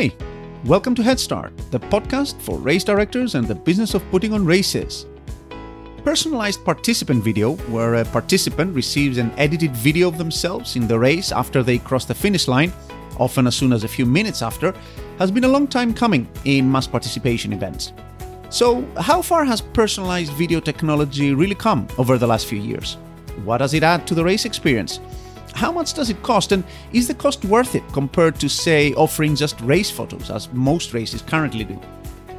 Hi, welcome to Head Start, the podcast for race directors and the business of putting on races. Personalized participant video, where a participant receives an edited video of themselves in the race after they cross the finish line, often as soon as a few minutes after, has been a long time coming in mass participation events. So, how far has personalized video technology really come over the last few years? What does it add to the race experience? How much does it cost, and is the cost worth it compared to, say, offering just race photos, as most races currently do?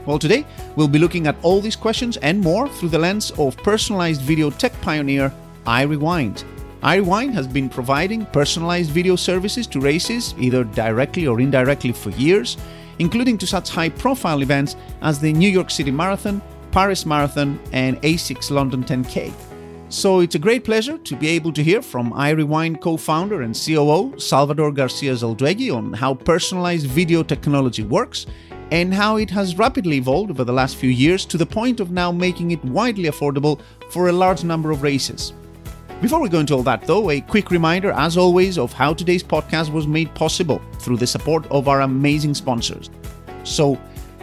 Well, today we'll be looking at all these questions and more through the lens of personalized video tech pioneer iRewind. iRewind has been providing personalized video services to races, either directly or indirectly, for years, including to such high profile events as the New York City Marathon, Paris Marathon, and ASICS London 10K. So it's a great pleasure to be able to hear from iRewind co founder and COO Salvador Garcia Zalduegui on how personalized video technology works and how it has rapidly evolved over the last few years to the point of now making it widely affordable for a large number of races. Before we go into all that, though, a quick reminder, as always, of how today's podcast was made possible through the support of our amazing sponsors. So,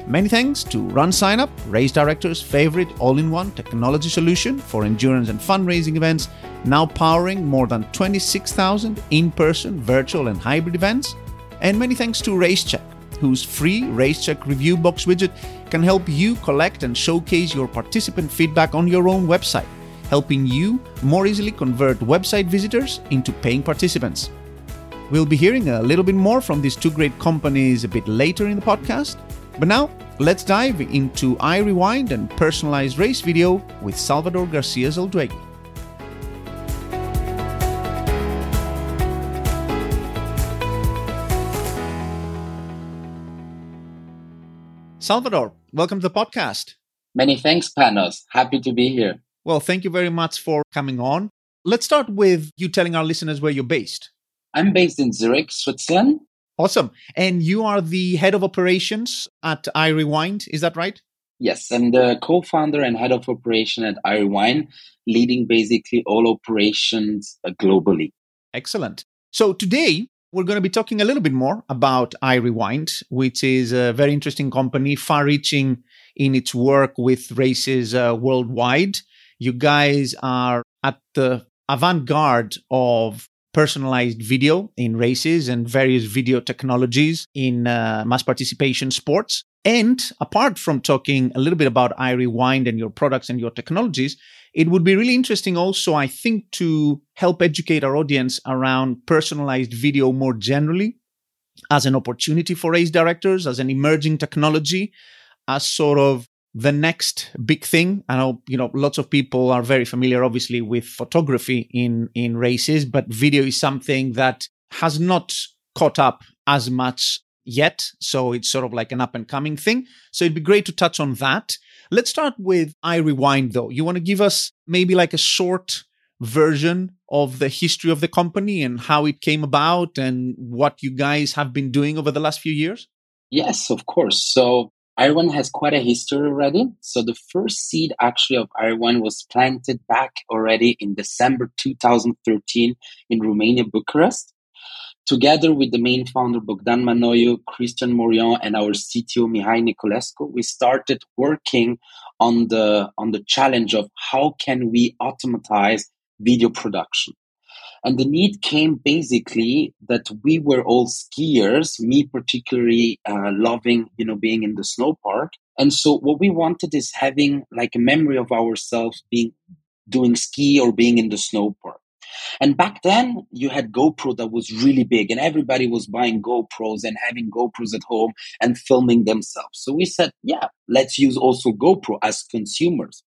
Many thanks to Run Sign Up, Race Director's favorite all in one technology solution for endurance and fundraising events, now powering more than 26,000 in person, virtual, and hybrid events. And many thanks to RaceCheck, whose free RaceCheck review box widget can help you collect and showcase your participant feedback on your own website, helping you more easily convert website visitors into paying participants. We'll be hearing a little bit more from these two great companies a bit later in the podcast. But now, let's dive into iRewind and personalized race video with Salvador Garcia Zalduegui. Salvador, welcome to the podcast. Many thanks, Panos. Happy to be here. Well, thank you very much for coming on. Let's start with you telling our listeners where you're based. I'm based in Zurich, Switzerland, Awesome. And you are the head of operations at iRewind, is that right? Yes, I'm the co founder and head of operation at iRewind, leading basically all operations uh, globally. Excellent. So today, we're going to be talking a little bit more about iRewind, which is a very interesting company, far reaching in its work with races uh, worldwide. You guys are at the avant garde of personalized video in races and various video technologies in uh, mass participation sports. And apart from talking a little bit about iRewind and your products and your technologies, it would be really interesting also, I think, to help educate our audience around personalized video more generally as an opportunity for race directors, as an emerging technology, as sort of the next big thing. I know you know lots of people are very familiar obviously with photography in in races but video is something that has not caught up as much yet. So it's sort of like an up and coming thing. So it'd be great to touch on that. Let's start with iRewind though. You want to give us maybe like a short version of the history of the company and how it came about and what you guys have been doing over the last few years? Yes of course. So iRewind has quite a history already. So the first seed actually of iRewind was planted back already in December 2013 in Romania, Bucharest. Together with the main founder Bogdan Manoiu, Christian Morion, and our CTO Mihai Niculescu, we started working on the on the challenge of how can we automatize video production. And the need came basically that we were all skiers, me particularly uh, loving, you know, being in the snow park. And so what we wanted is having like a memory of ourselves being doing ski or being in the snow park. And back then, you had GoPro that was really big, and everybody was buying GoPros and having GoPros at home and filming themselves. So we said, yeah, let's use also GoPro as consumers.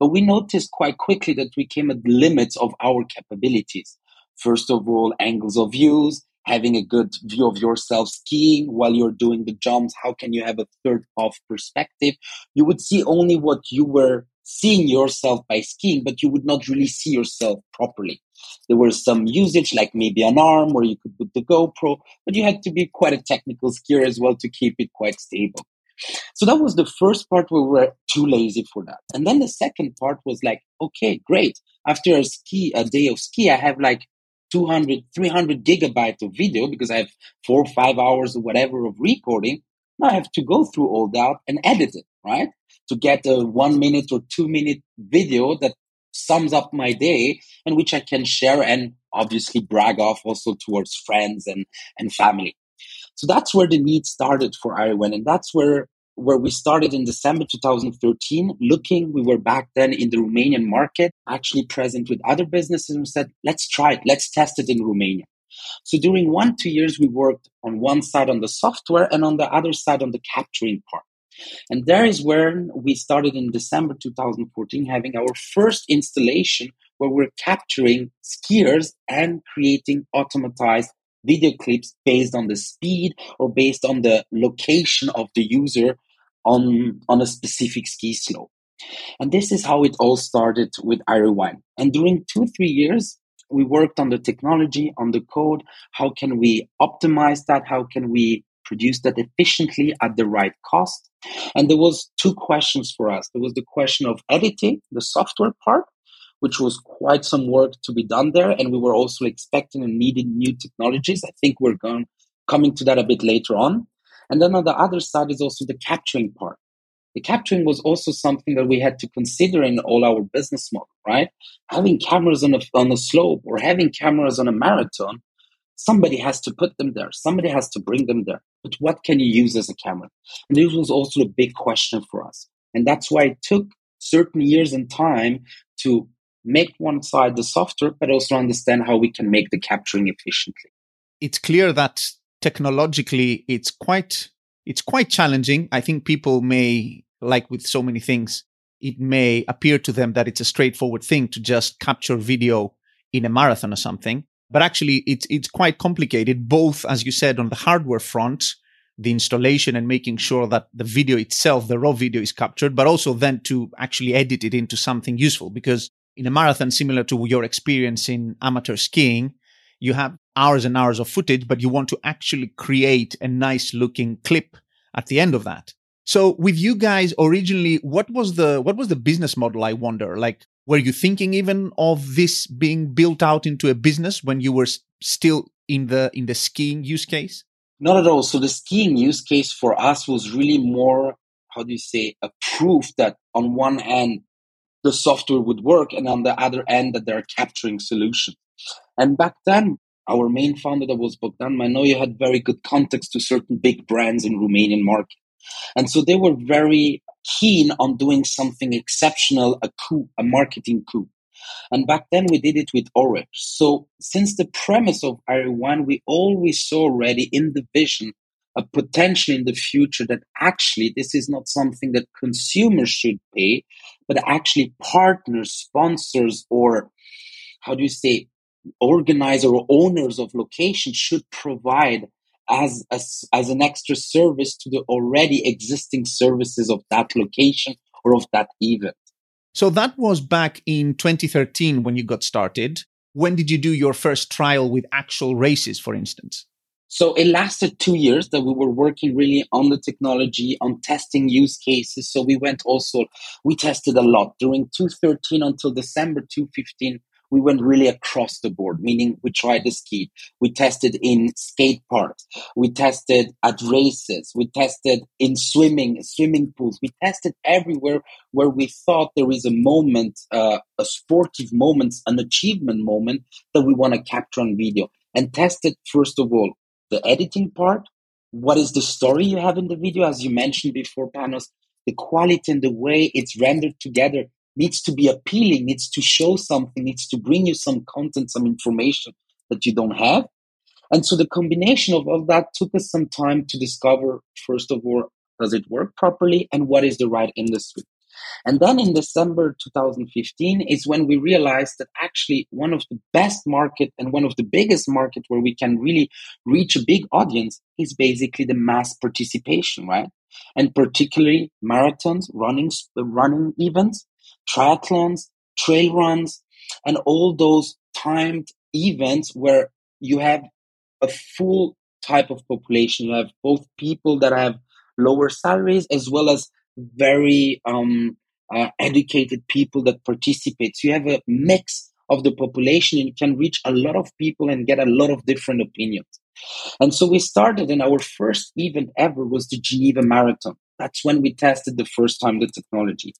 But we noticed quite quickly that we came at the limits of our capabilities. First of all, angles of views, having a good view of yourself skiing while you're doing the jumps. How can you have a third off perspective? You would see only what you were seeing yourself by skiing, but you would not really see yourself properly. There was some usage, like maybe an arm where you could put the GoPro, but you had to be quite a technical skier as well to keep it quite stable. So that was the first part where we were too lazy for that. And then the second part was like, okay, great. After a ski, a day of ski, I have like 200, 300 gigabytes of video because I have four or five hours or whatever of recording. Now I have to go through all that and edit it, right? To get a one minute or two minute video that sums up my day and which I can share and obviously brag off also towards friends and, and family. So that's where the need started for Iwan. And that's where where we started in December 2013, looking, we were back then in the Romanian market, actually present with other businesses and said, let's try it, let's test it in Romania. So during one, two years, we worked on one side on the software and on the other side on the capturing part. And there is where we started in December 2014 having our first installation where we're capturing skiers and creating automatized video clips based on the speed or based on the location of the user on, on a specific ski slope. And this is how it all started with iRewind. And during two, three years, we worked on the technology, on the code. How can we optimize that? How can we produce that efficiently at the right cost? And there was two questions for us. There was the question of editing, the software part, which was quite some work to be done there. And we were also expecting and needing new technologies. I think we're going coming to that a bit later on. And then on the other side is also the capturing part. The capturing was also something that we had to consider in all our business model, right? Having cameras on a, on a slope or having cameras on a marathon, somebody has to put them there. Somebody has to bring them there. But what can you use as a camera? And this was also a big question for us. And that's why it took certain years and time to make one side the software, but also understand how we can make the capturing efficiently. It's clear that technologically it's quite it's quite challenging. I think people may like with so many things, it may appear to them that it's a straightforward thing to just capture video in a marathon or something. But actually it's it's quite complicated, both as you said on the hardware front, the installation and making sure that the video itself, the raw video is captured, but also then to actually edit it into something useful. Because in a marathon, similar to your experience in amateur skiing, you have hours and hours of footage, but you want to actually create a nice looking clip at the end of that. So with you guys originally, what was the what was the business model? I wonder. Like, were you thinking even of this being built out into a business when you were still in the in the skiing use case? Not at all. So the skiing use case for us was really more, how do you say, a proof that on one end the software would work, and on the other end that they're capturing solutions. And back then, our main founder that was Bogdan Manoiu had very good context to certain big brands in Romanian market. And so they were very keen on doing something exceptional, a coup, a marketing coup. And back then we did it with Orange. So since the premise of iRewind, we always saw already in the vision a potential in the future that actually this is not something that consumers should pay, but actually partners, sponsors, or how do you say, organizer or owners of locations should provide as, as, as an extra service to the already existing services of that location or of that event. So that was back in 2013 when you got started. When did you do your first trial with actual races, for instance? So it lasted two years that we were working really on the technology, on testing use cases. So we went also, we tested a lot during 2013 until December 2015 we went really across the board, meaning we tried the ski. We tested in skate parks. We tested at races. We tested in swimming, swimming pools. We tested everywhere where we thought there is a moment, uh, a sportive moment, an achievement moment that we want to capture on video and tested, first of all, the editing part. What is the story you have in the video? As you mentioned before, Panos, the quality and the way it's rendered together needs to be appealing, needs to show something, needs to bring you some content, some information that you don't have. And so the combination of all that took us some time to discover, first of all, does it work properly and what is the right industry? And then in December 2015 is when we realized that actually one of the best market and one of the biggest market where we can really reach a big audience is basically the mass participation, right? And particularly marathons, running, running events, triathlons, trail runs, and all those timed events where you have a full type of population. You have both people that have lower salaries as well as very um, uh, educated people that participate. So you have a mix of the population and you can reach a lot of people and get a lot of different opinions. And so we started, and our first event ever was the Geneva Marathon. That's when we tested the first time the technology.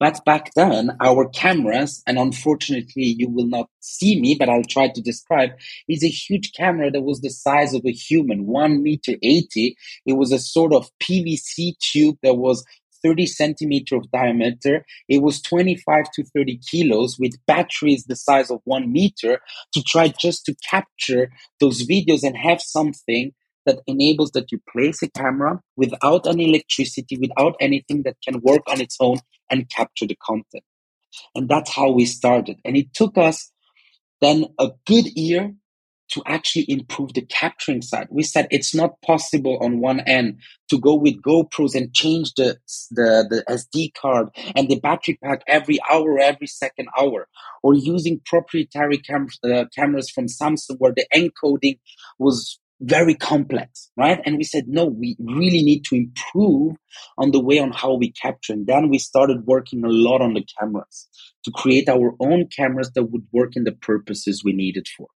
But back then, our cameras, and unfortunately, you will not see me, but I'll try to describe, is a huge camera that was the size of a human, one meter 80. It was a sort of PVC tube that was 30 centimeter of diameter. It was 25 to 30 kilos with batteries the size of one meter to try just to capture those videos and have something that enables that you place a camera without any electricity, without anything that can work on its own and capture the content. And that's how we started. And it took us then a good year to actually improve the capturing side. We said it's not possible on one end to go with GoPros and change the, the, the SD card and the battery pack every hour, every second hour, or using proprietary cam- uh, cameras from Samsung where the encoding was very complex, right? And we said, no, we really need to improve on the way on how we capture. And then we started working a lot on the cameras to create our own cameras that would work in the purposes we needed for.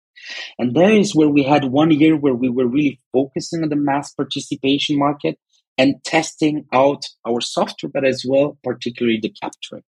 And there is where we had one year where we were really focusing on the mass participation market and testing out our software, but as well, particularly the capturing.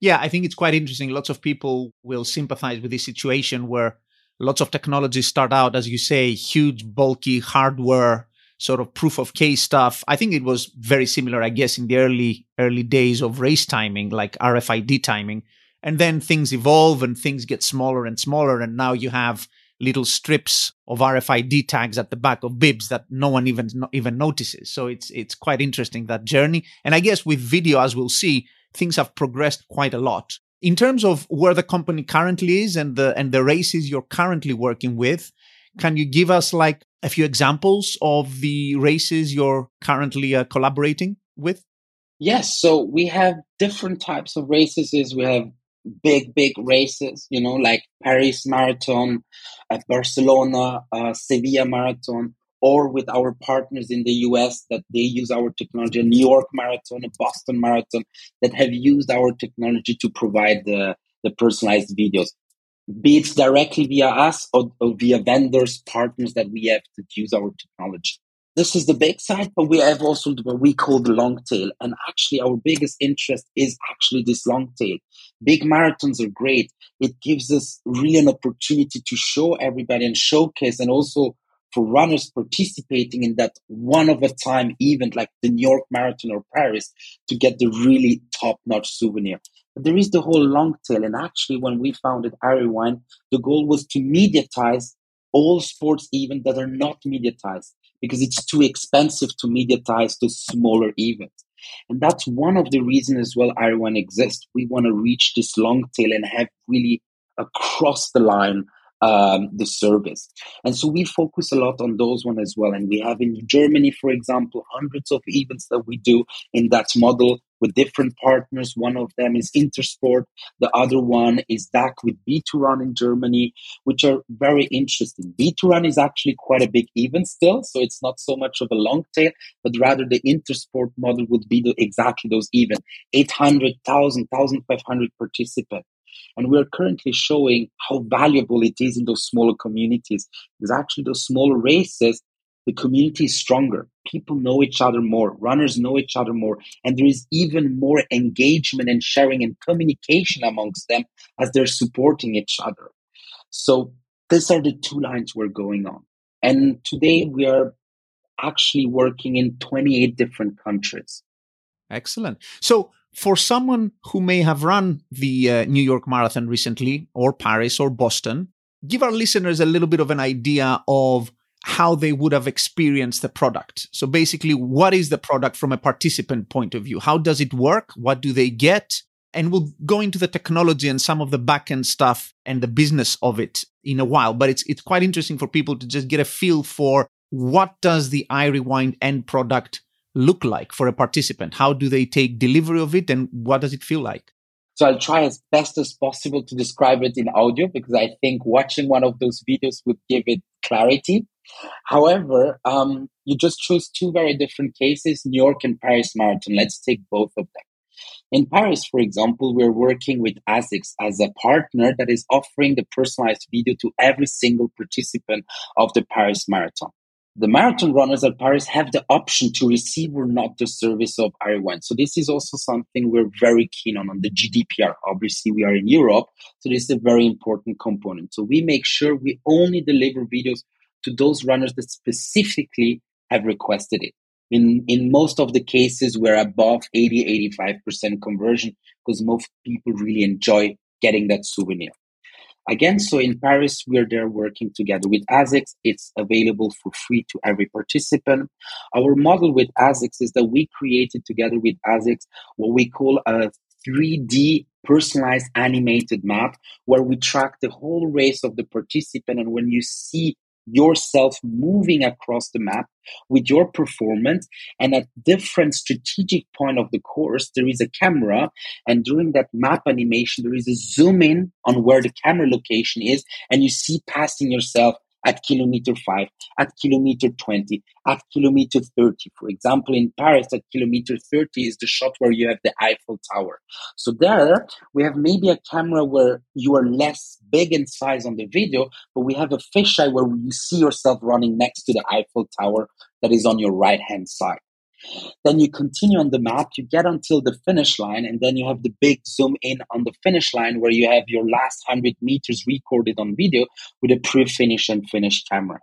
Yeah, I think it's quite interesting. Lots of people will sympathize with this situation where lots of technologies start out, as you say, huge, bulky hardware, sort of proof of case stuff. I think it was very similar, I guess, in the early early days of race timing, like RFID timing. And then things evolve and things get smaller and smaller. And now you have little strips of RFID tags at the back of bibs that no one even even notices. So it's it's quite interesting that journey. And I guess with video, as we'll see, things have progressed quite a lot in terms of where the company currently is and the and the races you're currently working with can you give us like a few examples of the races you're currently uh, collaborating with? Yes so we have different types of races we have big big races you know like paris marathon uh, barcelona uh, sevilla marathon or with our partners in the US that they use our technology, New York Marathon, Boston Marathon, that have used our technology to provide the, the personalized videos, be it directly via us or, or via vendors, partners that we have to use our technology. This is the big side, but we have also what we call the long tail. And actually, our biggest interest is actually this long tail. Big marathons are great. It gives us really an opportunity to show everybody and showcase and also for runners participating in that one of a time event like the New York Marathon or Paris to get the really top notch souvenir. But there is the whole long tail. And actually, when we founded iRewind, the goal was to mediatize all sports events that are not mediatized because it's too expensive to mediatize those smaller events. And that's one of the reasons as well iRewind exists. We want to reach this long tail and have really across the line um, the service. And so we focus a lot on those one as well. And we have in Germany, for example, hundreds of events that we do in that model with different partners. One of them is Intersport. The other one is DAC with B2Run in Germany, which are very interesting. B2Run is actually quite a big event still, so it's not so much of a long tail, but rather the Intersport model would be the, exactly those events 800,000, 1,500 participants. And we're currently showing how valuable it is in those smaller communities. Because actually, those smaller races, the community is stronger. People know each other more. Runners know each other more. And there is even more engagement and sharing and communication amongst them as they're supporting each other. So these are the two lines we're going on. And today we are actually working in 28 different countries. Excellent. So for someone who may have run the uh, New York Marathon recently, or Paris, or Boston, give our listeners a little bit of an idea of how they would have experienced the product. So, basically, what is the product from a participant point of view? How does it work? What do they get? And we'll go into the technology and some of the backend stuff and the business of it in a while. But it's it's quite interesting for people to just get a feel for what does the iRewind end product look like for a participant? How do they take delivery of it and what does it feel like? So I'll try as best as possible to describe it in audio because I think watching one of those videos would give it clarity. However, um, you just chose two very different cases, New York and Paris Marathon. Let's take both of them. In Paris, for example, we're working with ASICS as a partner that is offering the personalized video to every single participant of the Paris Marathon. The marathon runners at Paris have the option to receive or not the service of Iron. So this is also something we're very keen on on the GDPR. Obviously, we are in Europe, so this is a very important component. So we make sure we only deliver videos to those runners that specifically have requested it. In in most of the cases, we're above 80, 85% conversion because most people really enjoy getting that souvenir. Again, so in Paris, we're there working together with ASICS. It's available for free to every participant. Our model with ASICS is that we created together with ASICS what we call a 3D personalized animated map where we track the whole race of the participant. And when you see yourself moving across the map with your performance. And at different strategic point of the course there is a camera. And during that map animation there is a zoom in on where the camera location is. And you see passing yourself at kilometer 5, at kilometer 20, at kilometer 30. For example, in Paris, at kilometer 30 is the shot where you have the Eiffel Tower. So there we have maybe a camera where you are less big in size on the video, but we have a fisheye where you see yourself running next to the Eiffel Tower that is on your right hand side. Then you continue on the map, you get until the finish line, and then you have the big zoom in on the finish line where you have your last 100 meters recorded on video with a pre finish and finish camera.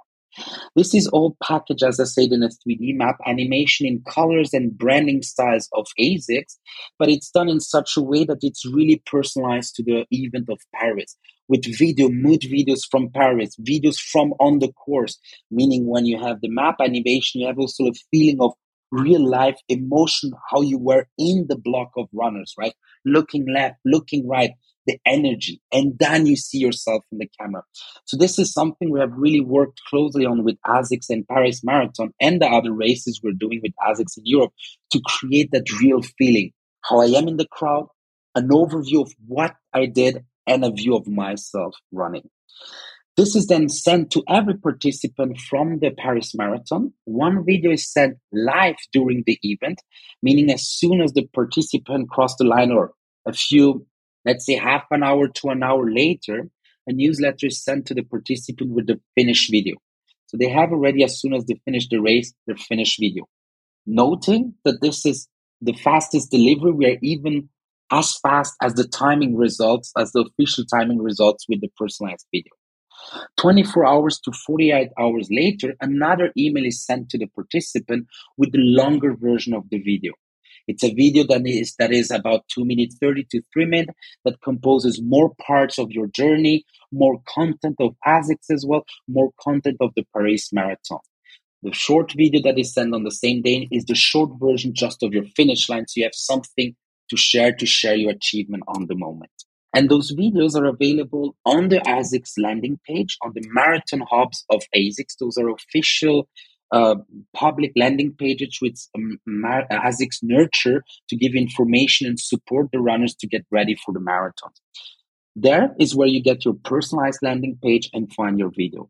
This is all packaged, as I said, in a 3D map animation in colors and branding styles of ASICS, but it's done in such a way that it's really personalized to the event of Paris with video, mood videos from Paris, videos from on the course, meaning when you have the map animation, you have also a feeling of real life emotion, how you were in the block of runners, right? Looking left, looking right, the energy, and then you see yourself in the camera. So this is something we have really worked closely on with ASICS and Paris Marathon and the other races we're doing with ASICS in Europe to create that real feeling, how I am in the crowd, an overview of what I did, and a view of myself running. This is then sent to every participant from the Paris Marathon. One video is sent live during the event, meaning as soon as the participant crossed the line or a few, let's say half an hour to an hour later, a newsletter is sent to the participant with the finished video. So they have already, as soon as they finish the race, their finished video. Noting that this is the fastest delivery, we are even as fast as the timing results, as the official timing results with the personalized video. 24 hours to 48 hours later, another email is sent to the participant with the longer version of the video. It's a video that is that is about two minutes thirty to three minutes that composes more parts of your journey, more content of ASICS as well, more content of the Paris Marathon. The short video that is sent on the same day is the short version just of your finish line, so you have something to share to share your achievement on the moment. And those videos are available on the ASICS landing page, on the marathon hubs of ASICS. Those are official uh, public landing pages with um, Mar- ASICS Nurture to give information and support the runners to get ready for the marathon. There is where you get your personalized landing page and find your video.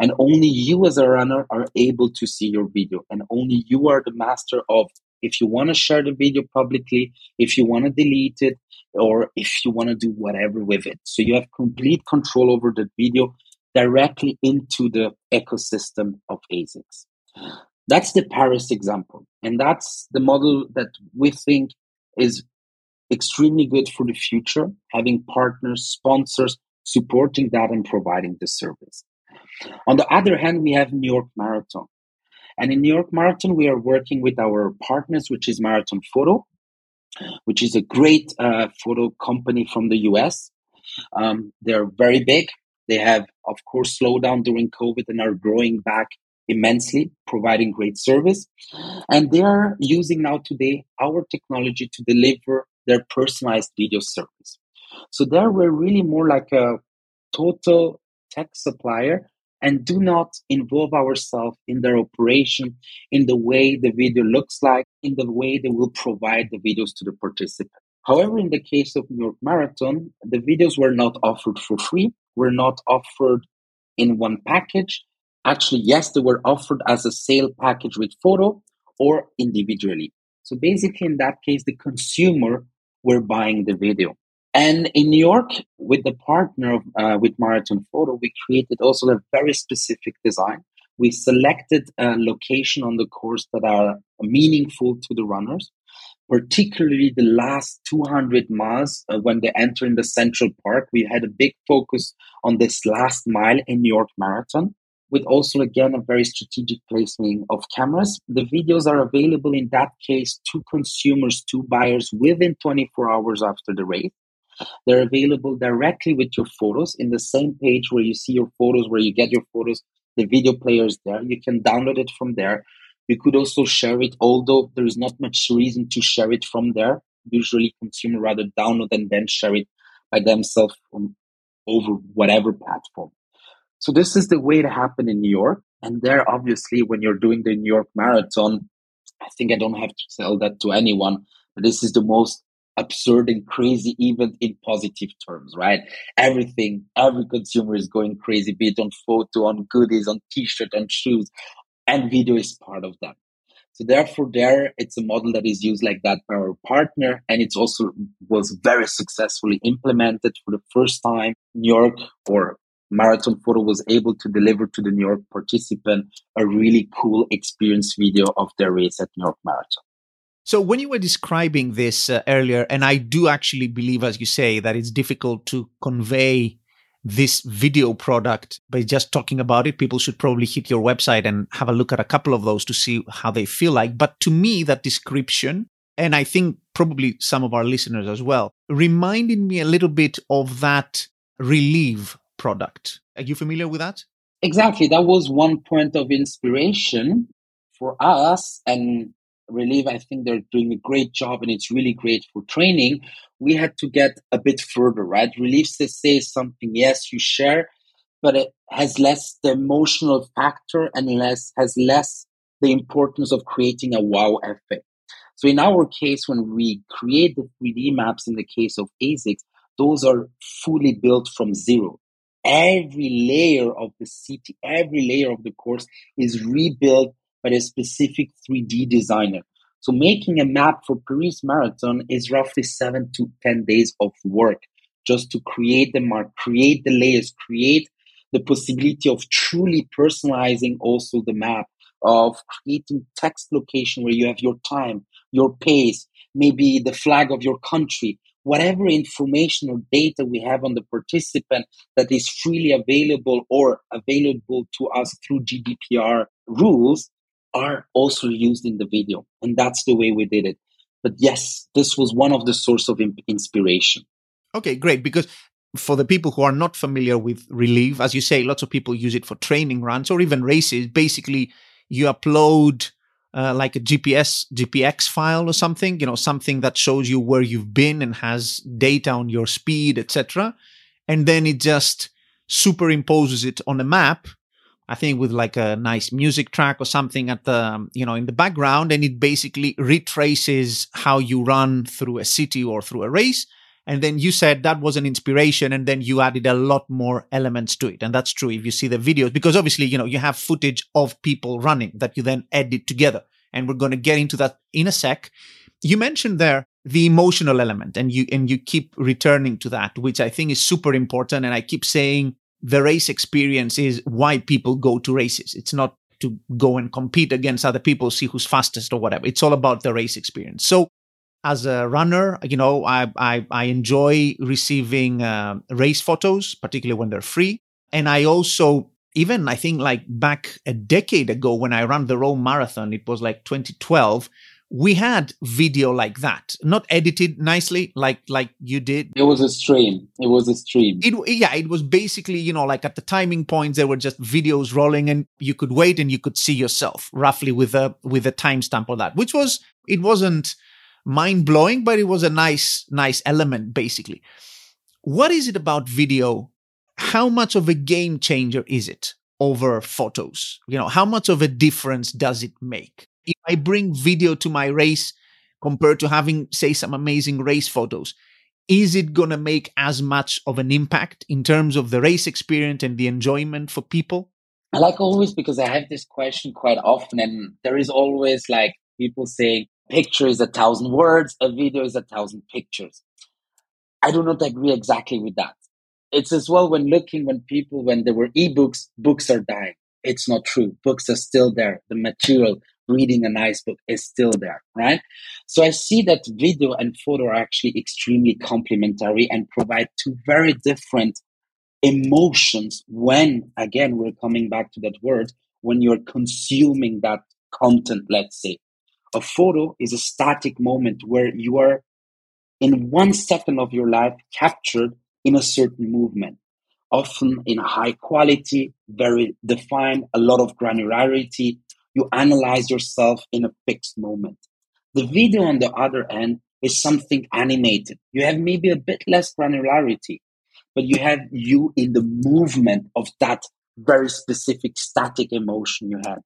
And only you as a runner are able to see your video. And only you are the master of if you want to share the video publicly, if you want to delete it, or if you want to do whatever with it. So you have complete control over the video directly into the ecosystem of ASICS. That's the Paris example. And that's the model that we think is extremely good for the future, having partners, sponsors supporting that and providing the service. On the other hand, we have New York Marathon. And in New York Marathon, we are working with our partners, which is Marathon Photo, which is a great uh, photo company from the US. Um, they're very big. They have, of course, slowed down during COVID and are growing back immensely, providing great service. And they are using now today our technology to deliver their personalized video service. So there we're really more like a total tech supplier and do not involve ourselves in their operation, in the way the video looks like, in the way they will provide the videos to the participant. However, in the case of New York Marathon, the videos were not offered for free, were not offered in one package. Actually, yes, they were offered as a sale package with photo or individually. So basically, in that case, the consumer were buying the video. And in New York, with the partner uh, with Marathon Photo, we created also a very specific design We selected a location on the course that are meaningful to the runners, particularly the last 200 miles uh, when they enter in the Central Park. We had a big focus on this last mile in New York Marathon with also again a very strategic placement of cameras. The videos are available in that case to consumers, to buyers within 24 hours after the race. They're available directly with your photos in the same page where you see your photos, where you get your photos. The video player is there. You can download it from there. You could also share it, although there is not much reason to share it from there. Usually, consumer rather download and then share it by themselves over whatever platform. So this is the way it happened in New York. And there, obviously, when you're doing the New York Marathon, I think I don't have to tell that to anyone, but this is the most absurd and crazy even in positive terms, right? Everything, every consumer is going crazy, be it on photo, on goodies, on t-shirt, on shoes, and video is part of that. So therefore, there it's a model that is used like that by our partner, and it's also was very successfully implemented for the first time. New York or Marathon Photo was able to deliver to the New York participant a really cool experience video of their race at New York Marathon. So, when you were describing this uh, earlier, and I do actually believe, as you say, that it's difficult to convey this video product by just talking about it, people should probably hit your website and have a look at a couple of those to see how they feel like. But to me, that description, and I think probably some of our listeners as well, reminded me a little bit of that Relive product. Are you familiar with that? Exactly. That was one point of inspiration for us. And Relive, I think they're doing a great job and it's really great for training. We had to get a bit further, right? Relive says something, yes, you share, but it has less the emotional factor and less has less the importance of creating a wow effect. So in our case, when we create the 3D maps in the case of ASICS, those are fully built from zero every layer of the city, every layer of the course is rebuilt by a specific 3D designer. So making a map for Paris Marathon is roughly seven to 10 days of work just to create the mark, create the layers, create the possibility of truly personalizing also the map, of creating text location where you have your time, your pace, maybe the flag of your country, whatever information or data we have on the participant that is freely available or available to us through GDPR rules are also used in the video. And that's the way we did it. But yes, this was one of the source of inspiration. Okay, great. Because for the people who are not familiar with Relive, as you say, lots of people use it for training runs or even races. Basically, you upload uh, like a GPS GPX file or something, you know, something that shows you where you've been and has data on your speed, etc. And then it just superimposes it on a map. I think with like a nice music track or something at the um, you know in the background, and it basically retraces how you run through a city or through a race. And then you said that was an inspiration, and then you added a lot more elements to it. And that's true if you see the videos, because obviously, you know, you have footage of people running that you then edit together. And we're going to get into that in a sec. You mentioned there the emotional element and you and you keep returning to that which i think is super important and i keep saying the race experience is why people go to races. It's not to go and compete against other people see who's fastest or whatever. It's all about the race experience. So as a runner, you know, I I, I enjoy receiving uh, race photos, particularly when they're free, and I also even I think like back a decade ago when I ran the Rome Marathon, it was like 2012. We had video like that, not edited nicely like like you did. It was a stream. It was a stream. It yeah, it was basically you know like at the timing points there were just videos rolling and you could wait and you could see yourself roughly with a with a timestamp of that, which was it wasn't mind blowing, but it was a nice, nice element, basically. What is it about video? How much of a game changer is it over photos? You know, how much of a difference does it make? If I bring video to my race compared to having, say, some amazing race photos, is it going to make as much of an impact in terms of the race experience and the enjoyment for people? I like always because I have this question quite often, and there is always like people saying, picture is a thousand words, a video is a thousand pictures. I do not agree exactly with that. It's as well when looking when people when there were ebooks, books are dying. it's not true. Books are still there. The material, reading a nice book is still there, right? So I see that video and photo are actually extremely complementary and provide two very different emotions when, again, we're coming back to that word, when you're consuming that content, let's say. A photo is a static moment where you are in one second of your life captured in a certain movement, often in high quality, very defined, a lot of granularity. You analyze yourself in a fixed moment. The video, on the other end, is something animated. You have maybe a bit less granularity, but you have you in the movement of that very specific static emotion you had.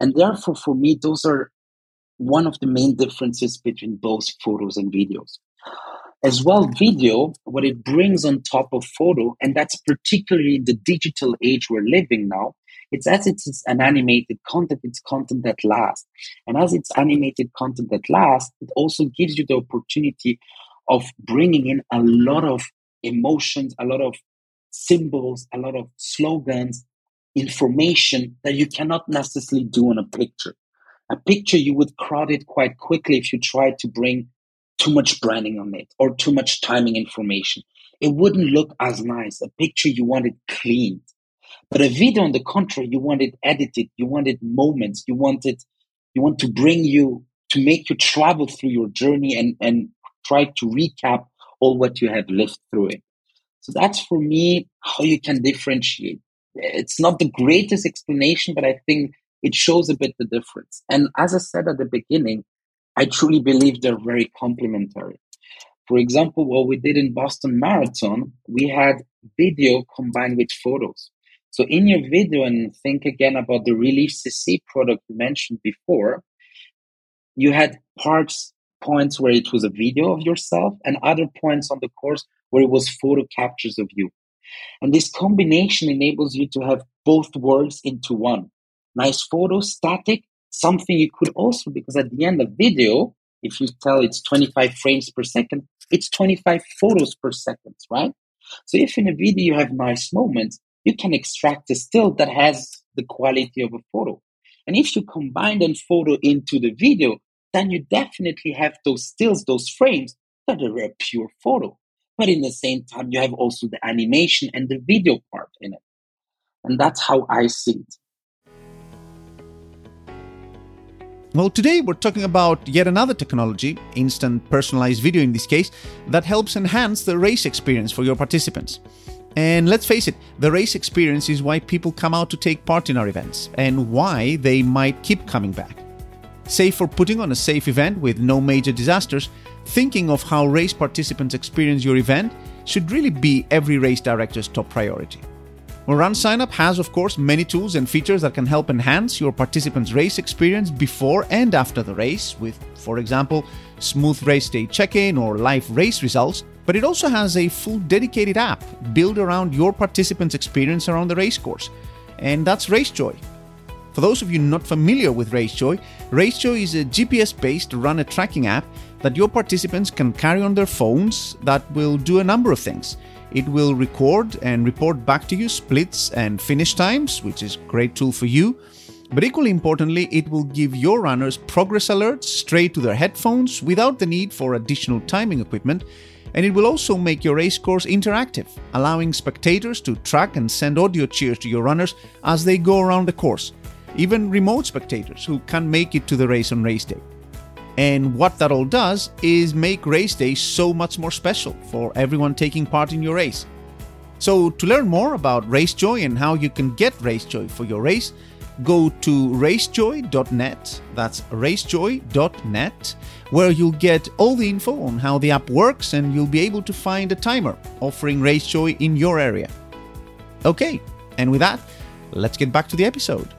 And therefore, for me, those are one of the main differences between both photos and videos. As well, video, what it brings on top of photo, and that's particularly the digital age we're living now, it's as it's an animated content, it's content that lasts. And as it's animated content that lasts, it also gives you the opportunity of bringing in a lot of emotions, a lot of symbols, a lot of slogans, information that you cannot necessarily do on a picture. A picture you would crowd it quite quickly if you tried to bring too much branding on it or too much timing information. It wouldn't look as nice. A picture you want it cleaned. But a video, on the contrary, you want it edited, you want it moments, you want it, you want to bring you to make you travel through your journey and, and try to recap all what you have lived through it. So that's for me how you can differentiate. It's not the greatest explanation, but I think it shows a bit the difference. And as I said at the beginning, I truly believe they're very complementary. For example, what we did in Boston Marathon, we had video combined with photos. So in your video, and think again about the Relive CC product you mentioned before, you had parts, points where it was a video of yourself, and other points on the course where it was photo captures of you. And this combination enables you to have both worlds into one. Nice photo, static, something you could also, because at the end of video, if you tell it's 25 frames per second, it's 25 photos per second, right? So if in a video you have nice moments, you can extract a still that has the quality of a photo. And if you combine that photo into the video, then you definitely have those stills, those frames that are a pure photo. But in the same time, you have also the animation and the video part in it. And that's how I see it. Well, today we're talking about yet another technology, instant personalized video in this case, that helps enhance the race experience for your participants. And let's face it, the race experience is why people come out to take part in our events and why they might keep coming back. Save for putting on a safe event with no major disasters, thinking of how race participants experience your event should really be every race director's top priority. Run Signup has, of course, many tools and features that can help enhance your participants' race experience before and after the race, with, for example, smooth race day check in or live race results. But it also has a full dedicated app built around your participants' experience around the race course, and that's RaceJoy. For those of you not familiar with RaceJoy, RaceJoy is a GPS based runner tracking app that your participants can carry on their phones that will do a number of things. It will record and report back to you splits and finish times, which is a great tool for you. But equally importantly, it will give your runners progress alerts straight to their headphones without the need for additional timing equipment. And it will also make your race course interactive, allowing spectators to track and send audio cheers to your runners as they go around the course, even remote spectators who can't make it to the race on race day. And what that all does is make race day so much more special for everyone taking part in your race. So, to learn more about RaceJoy and how you can get RaceJoy for your race, go to racejoy.net. That's racejoy.net, where you'll get all the info on how the app works and you'll be able to find a timer offering RaceJoy in your area. Okay, and with that, let's get back to the episode.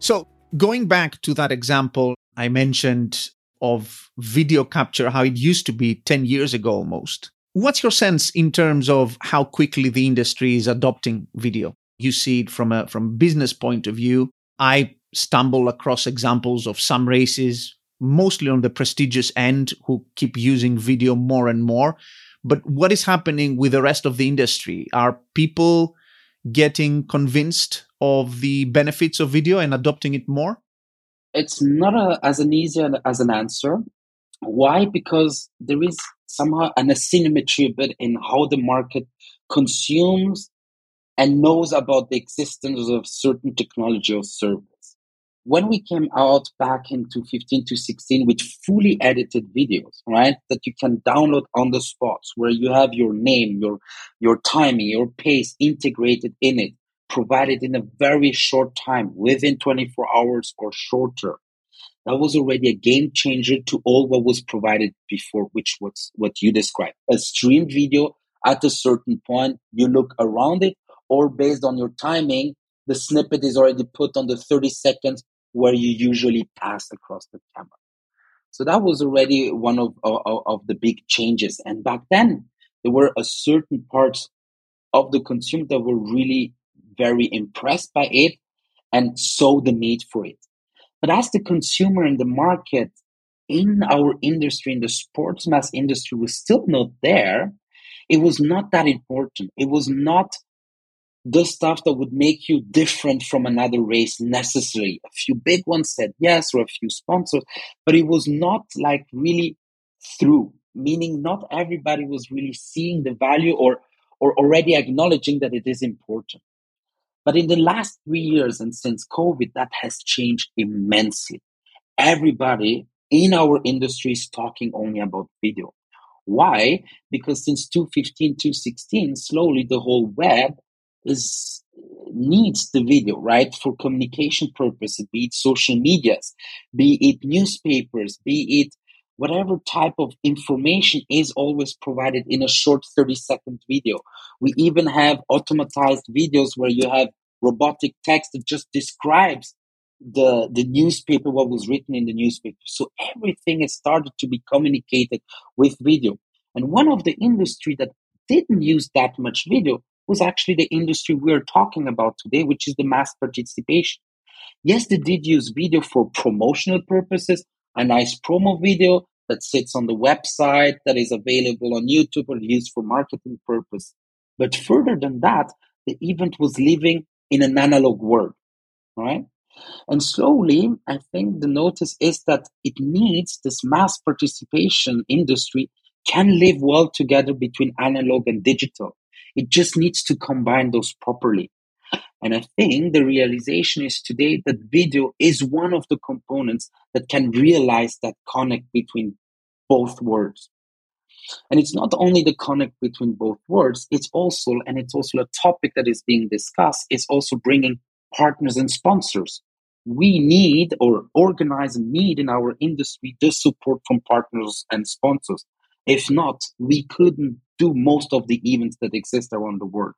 So, going back to that example I mentioned of video capture, how it used to be 10 years ago almost. What's your sense in terms of how quickly the industry is adopting video? You see it from a from business point of view. I stumble across examples of some races, mostly on the prestigious end, who keep using video more and more. But what is happening with the rest of the industry? Are people getting convinced of the benefits of video and adopting it more? It's not a, as an easy as an answer. Why? Because there is somehow an asymmetry bit in how the market consumes and knows about the existence of certain technology or service. When we came out back into 15 to 16 with fully edited videos, right, that you can download on the spots where you have your name, your, your timing, your pace integrated in it, provided in a very short time, within 24 hours or shorter. That was already a game changer to all what was provided before, which was what you described. A stream video at a certain point, you look around it, or based on your timing, the snippet is already put on the 30 seconds where you usually pass across the camera. So that was already one of, of, of the big changes. And back then, there were a certain parts of the consumer that were really very impressed by it and saw the need for it. But as the consumer and the market in our industry, in the sports mass industry, was still not there, it was not that important. It was not the stuff that would make you different from another race necessarily. A few big ones said yes, or a few sponsors, but it was not like really through, meaning not everybody was really seeing the value or or already acknowledging that it is important. But in the last three years and since COVID, that has changed immensely. Everybody in our industry is talking only about video. Why? Because since 2015, 2016, slowly the whole web is needs the video, right? For communication purposes, be it social medias, be it newspapers, be it whatever type of information is always provided in a short 30 second video. We even have automatized videos where you have robotic text that just describes the the newspaper what was written in the newspaper so everything has started to be communicated with video and one of the industry that didn't use that much video was actually the industry we're talking about today which is the mass participation yes they did use video for promotional purposes a nice promo video that sits on the website that is available on youtube or used for marketing purpose but further than that the event was living in an analog world, right? And slowly, I think the notice is that it needs this mass participation industry can live well together between analog and digital. It just needs to combine those properly. And I think the realization is today that video is one of the components that can realize that connect between both worlds. And it's not only the connect between both words, it's also, and it's also a topic that is being discussed, it's also bringing partners and sponsors. We need or organize need in our industry the support from partners and sponsors. If not, we couldn't do most of the events that exist around the world.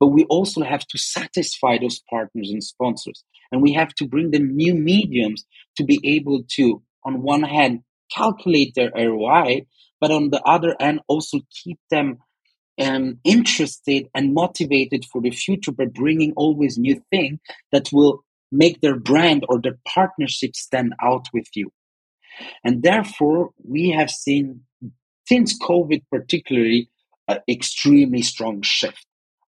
But we also have to satisfy those partners and sponsors. And we have to bring them new mediums to be able to, on one hand, calculate their ROI, but on the other hand, also keep them um, interested and motivated for the future by bringing always new thing that will make their brand or their partnership stand out with you. And therefore, we have seen since COVID, particularly, an extremely strong shift.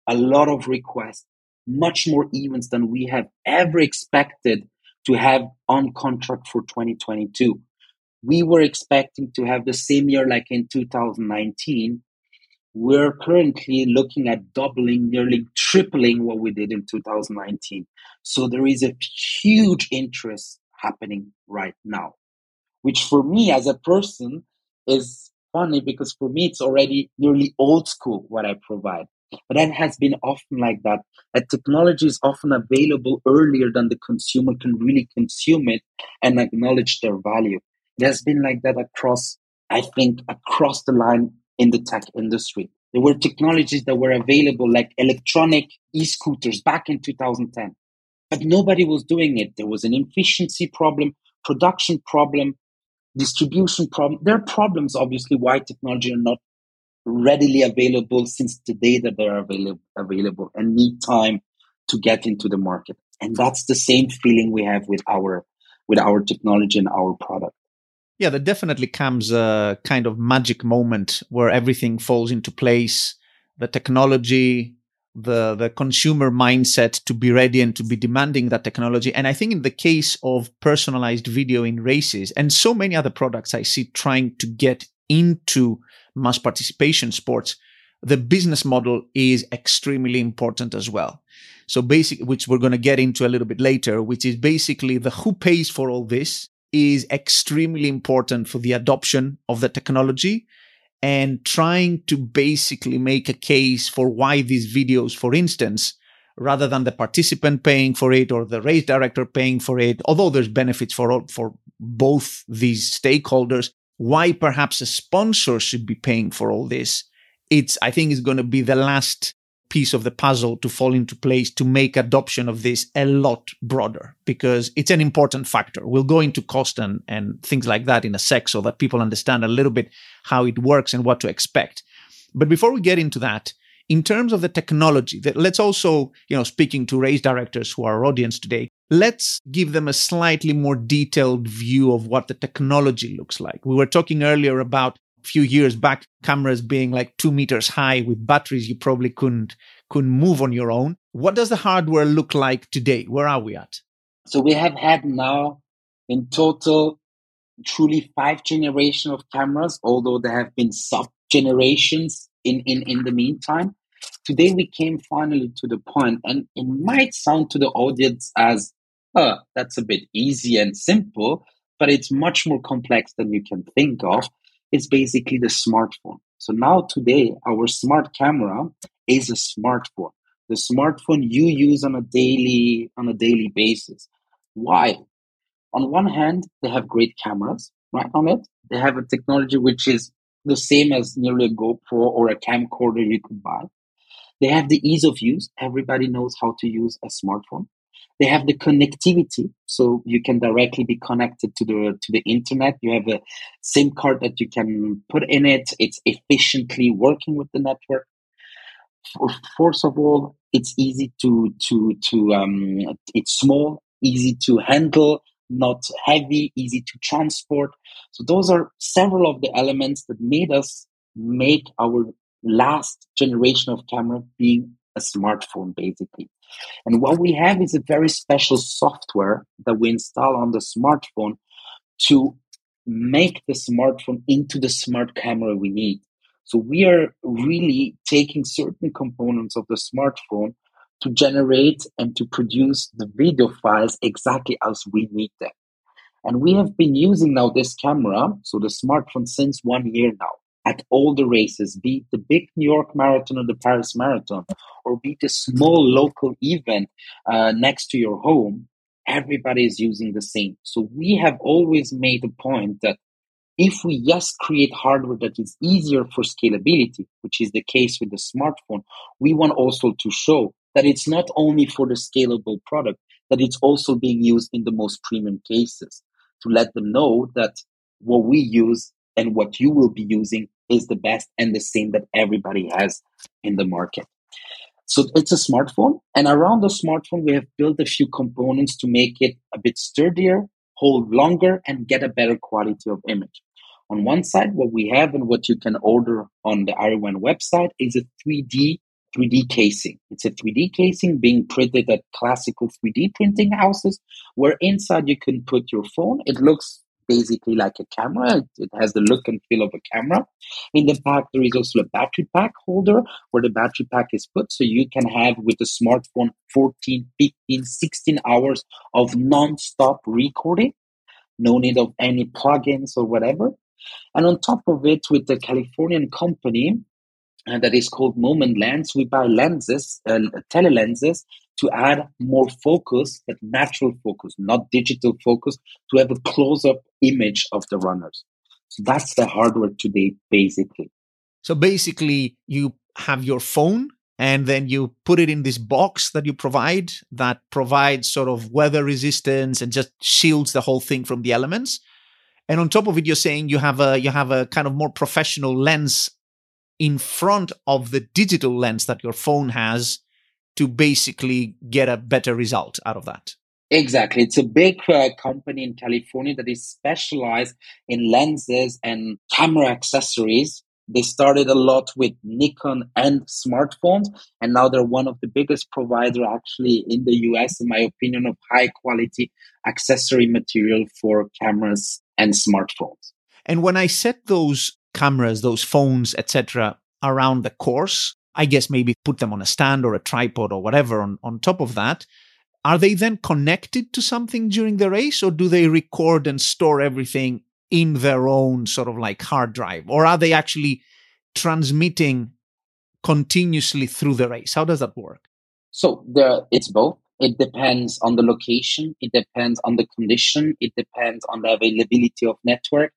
A lot of requests, much more events than we have ever expected to have on contract for 2022 we were expecting to have the same year like in 2019. We're currently looking at doubling, nearly tripling what we did in 2019. So there is a huge interest happening right now, which for me as a person is funny because for me it's already nearly old school what I provide. But that has been often like that. That technology is often available earlier than the consumer can really consume it and acknowledge their value. It has been like that across, I think, across the line in the tech industry. There were technologies that were available like electronic e-scooters back in 2010, but nobody was doing it. There was an efficiency problem, production problem, distribution problem. There are problems, obviously, why technology are not readily available since the day that they're available, available and need time to get into the market. And that's the same feeling we have with our with our technology and our product. Yeah, there definitely comes a kind of magic moment where everything falls into place. The technology the the consumer mindset to be ready and to be demanding that technology. And i think in the case of personalized video in races and so many other products i see trying to get into mass participation sports the business model is extremely important as well. So basically which we're going to get into a little bit later which is basically the who pays for all this is extremely important for the adoption of the technology and trying to basically make a case for why these videos, for instance, rather than the participant paying for it or the race director paying for it, although there's benefits for all, for both these stakeholders, why perhaps a sponsor should be paying for all this. It's, I think, is going to be the last piece of the puzzle to fall into place to make adoption of this a lot broader because it's an important factor. We'll go into cost and, and things like that in a sec so that people understand a little bit how it works and what to expect. But before we get into that, in terms of the technology, that let's also, you know, speaking to race directors who are our audience today, let's give them a slightly more detailed view of what the technology looks like. We were talking earlier about few years back, cameras being like two meters high with batteries you probably couldn't couldn't move on your own. What does the hardware look like today? Where are we at? So we have had now in total truly five generation of cameras, although there have been sub generations in, in, in the meantime. Today we came finally to the point, and it might sound to the audience as, oh, that's a bit easy and simple, but it's much more complex than you can think of is basically the smartphone. So now today, our smart camera is a smartphone. The smartphone you use on a daily on a daily basis. Why? On one hand, they have great cameras, right on it. They have a technology which is the same as nearly a GoPro or a camcorder you could buy. They have the ease of use. Everybody knows how to use a smartphone. They have the connectivity, so you can directly be connected to the to the internet. You have a SIM card that you can put in it. It's efficiently working with the network. First of all, it's easy to to to um, it's small, easy to handle, not heavy, easy to transport. So those are several of the elements that made us make our last generation of camera being a smartphone, basically. And what we have is a very special software that we install on the smartphone to make the smartphone into the smart camera we need. So we are really taking certain components of the smartphone to generate and to produce the video files exactly as we need them. And we have been using now this camera, so the smartphone, since one year now at all the races, be it the big New York Marathon or the Paris Marathon, or be it a small local event uh, next to your home, everybody is using the same. So we have always made a point that if we yes create hardware that is easier for scalability, which is the case with the smartphone, we want also to show that it's not only for the scalable product, that it's also being used in the most premium cases to let them know that what we use and what you will be using is the best and the same that everybody has in the market. So it's a smartphone, and around the smartphone, we have built a few components to make it a bit sturdier, hold longer, and get a better quality of image. On one side, what we have and what you can order on the Iron website is a 3D 3D casing. It's a 3D casing being printed at classical 3D printing houses, where inside you can put your phone. It looks basically like a camera. It, has the look and feel of a camera. In the back, there is also a battery pack holder where the battery pack is put. So you can have with the smartphone 14, 15, 16 hours of non-stop recording. No need of any plugins or whatever. And on top of it, with the Californian company, uh, that is called moment lens. We buy lenses, uh, telelenses, to add more focus, but natural focus, not digital focus, to have a close up image of the runners. So that's the hardware today, basically. So basically, you have your phone and then you put it in this box that you provide that provides sort of weather resistance and just shields the whole thing from the elements. And on top of it, you're saying you have a you have a kind of more professional lens in front of the digital lens that your phone has to basically get a better result out of that. Exactly. It's a big uh, company in California that is specialized in lenses and camera accessories They started a lot with Nikon and smartphones, and now they're one of the biggest provider actually in the US, in my opinion, of high quality accessory material for cameras and smartphones. And when I set those cameras, those phones, etc., around the course, I guess maybe put them on a stand or a tripod or whatever on, on top of that. Are they then connected to something during the race or do they record and store everything in their own sort of like hard drive? Or are they actually transmitting continuously through the race? How does that work? So there, it's both. It depends on the location. It depends on the condition. It depends on the availability of network.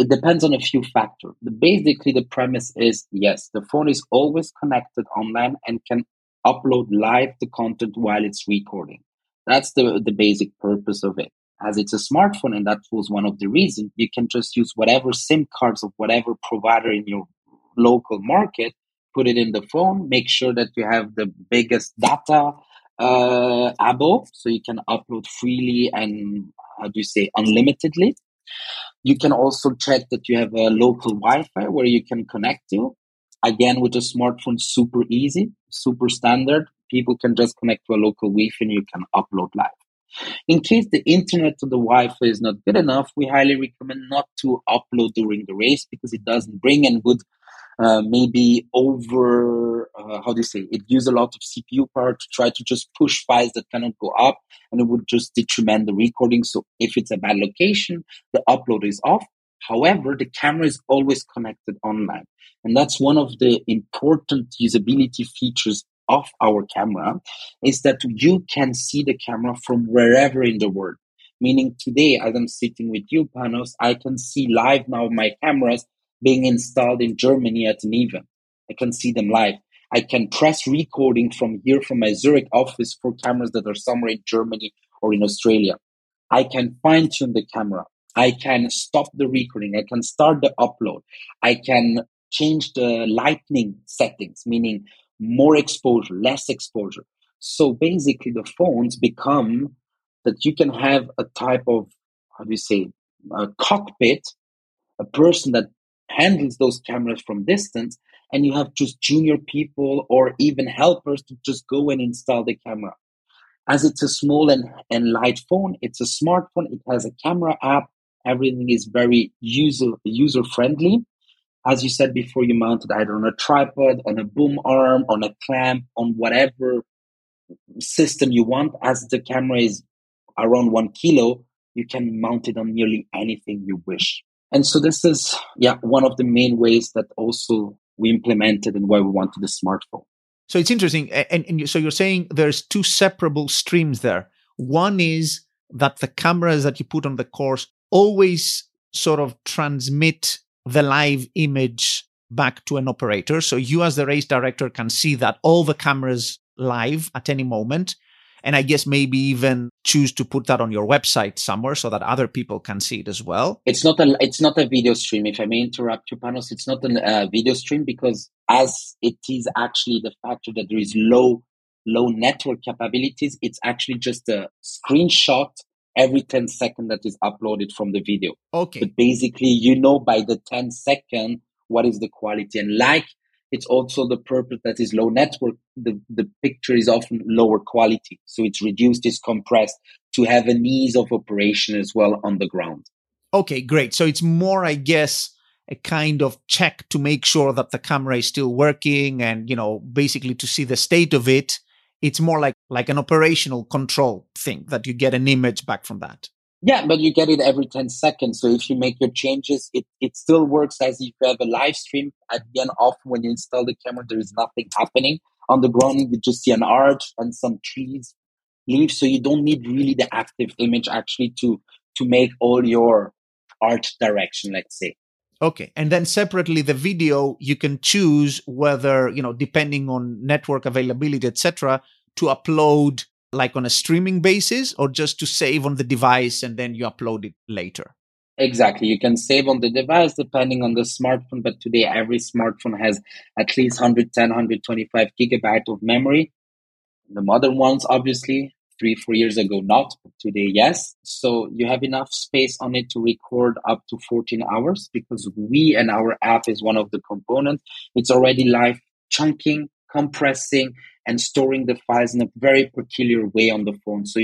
It, depends on a few factors. Basically, the premise is yes, the phone is always connected online and can upload live the content while it's recording. That's the, the basic purpose of it as it's a smartphone and that was one of the reasons you can just use whatever sim cards of whatever provider in your local market put it in the phone make sure that you have the biggest data uh, abo so you can upload freely and how do you say unlimitedly you can also check that you have a local wi-fi where you can connect to. Again with a smartphone super easy super standard. People can just connect to a local wi-fi and you can upload live. In case the internet or the Wi-Fi is not good enough, we highly recommend not to upload during the race because it doesn't bring and would uh, maybe over uh, how do you say it use a lot of CPU power to try to just push files that cannot go up and it would just detriment the recording. So if it's a bad location, the upload is off. However, the camera is always connected online. And that's one of the important usability features of our camera is that you can see the camera from wherever in the world. Meaning today, as I'm sitting with you, Panos, I can see live now my cameras being installed in Germany at an event. I can see them live. I can press recording from here from my Zurich office for cameras that are somewhere in Germany or in Australia. I can fine tune the camera. I can stop the recording. I can start the upload. I can change the lighting settings, meaning more exposure, less exposure. So basically, the phones become that you can have a type of, how do you say, a cockpit, a person that handles those cameras from distance, and you have just junior people or even helpers to just go and install the camera. As it's a small and, and light phone, it's a smartphone, it has a camera app, everything is very user user friendly as you said before, you mount it either on a tripod, on a boom arm, on a clamp, on whatever system you want. As the camera is around one kilo, you can mount it on nearly anything you wish. And so this is, yeah, one of the main ways that also we implemented and why we wanted the smartphone. So it's interesting. And, and so you're saying there's two separable streams there. One is that the cameras that you put on the course always sort of transmit the live image back to an operator. So you, as the race director, can see that all the cameras live at any moment. And I guess maybe even choose to put that on your website somewhere so that other people can see it as well. It's not a it's not a video stream. If I may interrupt you, Panos, it's not a uh, video stream because as it is actually the factor that there is low low network capabilities, it's actually just a screenshot every 10 second that is uploaded from the video. Okay. But basically, you know by the 10 second what is the quality. And like it's also the purpose that is low network, the, the picture is often lower quality. So it's reduced, it's compressed to have an ease of operation as well on the ground. Okay, great. So it's more, I guess, a kind of check to make sure that the camera is still working and, you know, basically to see the state of it it's more like like an operational control thing that you get an image back from that yeah but you get it every 10 seconds so if you make your changes it, it still works as if you have a live stream at the end often when you install the camera there is nothing happening on the ground you just see an arch and some trees leaves so you don't need really the active image actually to to make all your art direction let's say Okay. And then separately the video you can choose whether, you know, depending on network availability, etc., to upload like on a streaming basis or just to save on the device and then you upload it later. Exactly. You can save on the device depending on the smartphone, but today every smartphone has at least 110, 125 gigabyte of memory. The modern ones, obviously, three, four years ago, not. but Today, yes. So you have enough space on it to record up to 14 hours because we and our app is one of the components. It's already live chunking, compressing, and storing the files in a very peculiar way on the phone. So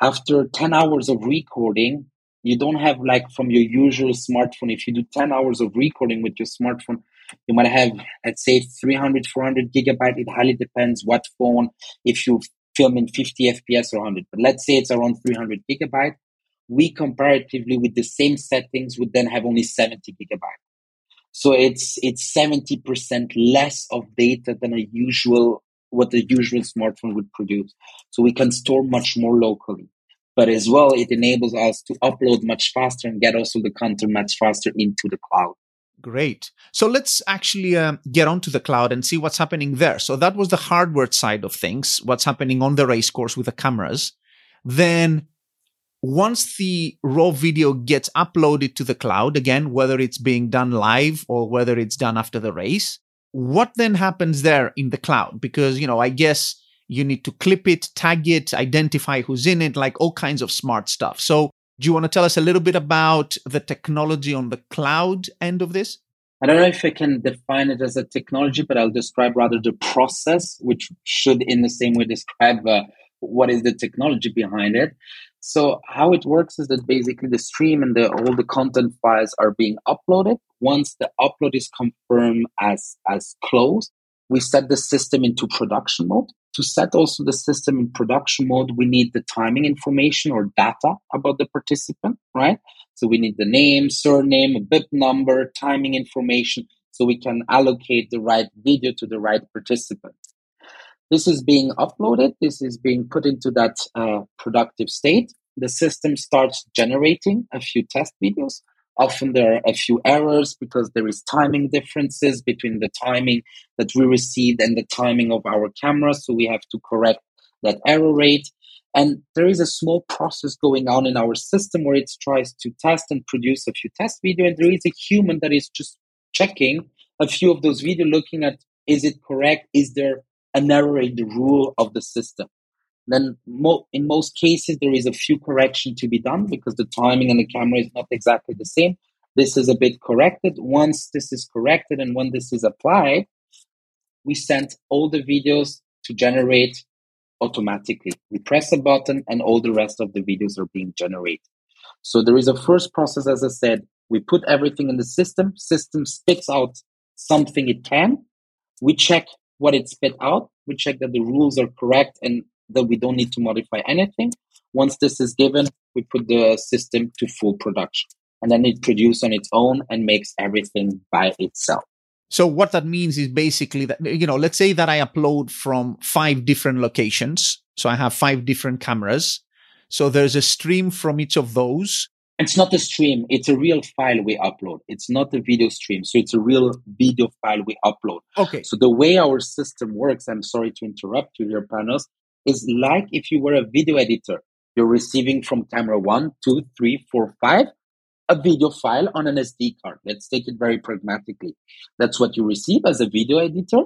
after 10 hours of recording, you don't have like from your usual smartphone. If you do 10 hours of recording with your smartphone, you might have, let's say, 300, 400 gigabyte. It highly depends what phone. If you film in 50 FPS or 100, but let's say it's around 300 gigabyte. We comparatively with the same settings would then have only 70 gigabyte. So it's it's 70% less of data than a usual what the usual smartphone would produce. So we can store much more locally. But as well, it enables us to upload much faster and get also the content much faster into the cloud. Great. So let's actually uh, get onto the cloud and see what's happening there. So that was the hardware side of things, what's happening on the race course with the cameras. Then once the raw video gets uploaded to the cloud, again, whether it's being done live or whether it's done after the race, what then happens there in the cloud? Because, you know, I guess you need to clip it, tag it, identify who's in it, like all kinds of smart stuff. So do you want to tell us a little bit about the technology on the cloud end of this? I don't know if I can define it as a technology, but I'll describe rather the process, which should, in the same way, describe uh, what is the technology behind it. So how it works is that basically the stream and the, all the content files are being uploaded. Once the upload is confirmed as as closed, we set the system into production mode to set also the system in production mode, we need the timing information or data about the participant, right? So we need the name, surname, bib number, timing information, so we can allocate the right video to the right participant. This is being uploaded. This is being put into that uh, productive state. The system starts generating a few test videos Often there are a few errors because there is timing differences between the timing that we received and the timing of our camera. So we have to correct that error rate. And there is a small process going on in our system where it tries to test and produce a few test video. And there is a human that is just checking a few of those video, looking at is it correct? Is there an error the rule of the system? then mo- in most cases there is a few correction to be done because the timing and the camera is not exactly the same. This is a bit corrected. Once this is corrected and when this is applied we send all the videos to generate automatically. We press a button and all the rest of the videos are being generated. So there is a first process as i said. We put everything in the system. System spits out something it can. We check what it spit out we check that the rules are correct and that we don't need to modify anything. Once this is given, we put the system to full production and then it produces on its own and makes everything by itself. So what that means is basically that you know, let's say that I upload from five different locations. So I have five different cameras. So there's a stream from each of those. It's not a stream, it's a real file we upload. It's not a video stream. So it's a real video file we upload. Okay. So the way our system works, I'm sorry to interrupt you here, Panos, is like if you were a video editor. You're receiving from camera one, two, three, four, five, a video file on an SD card. Let's take it very pragmatically. That's what you receive as a video editor.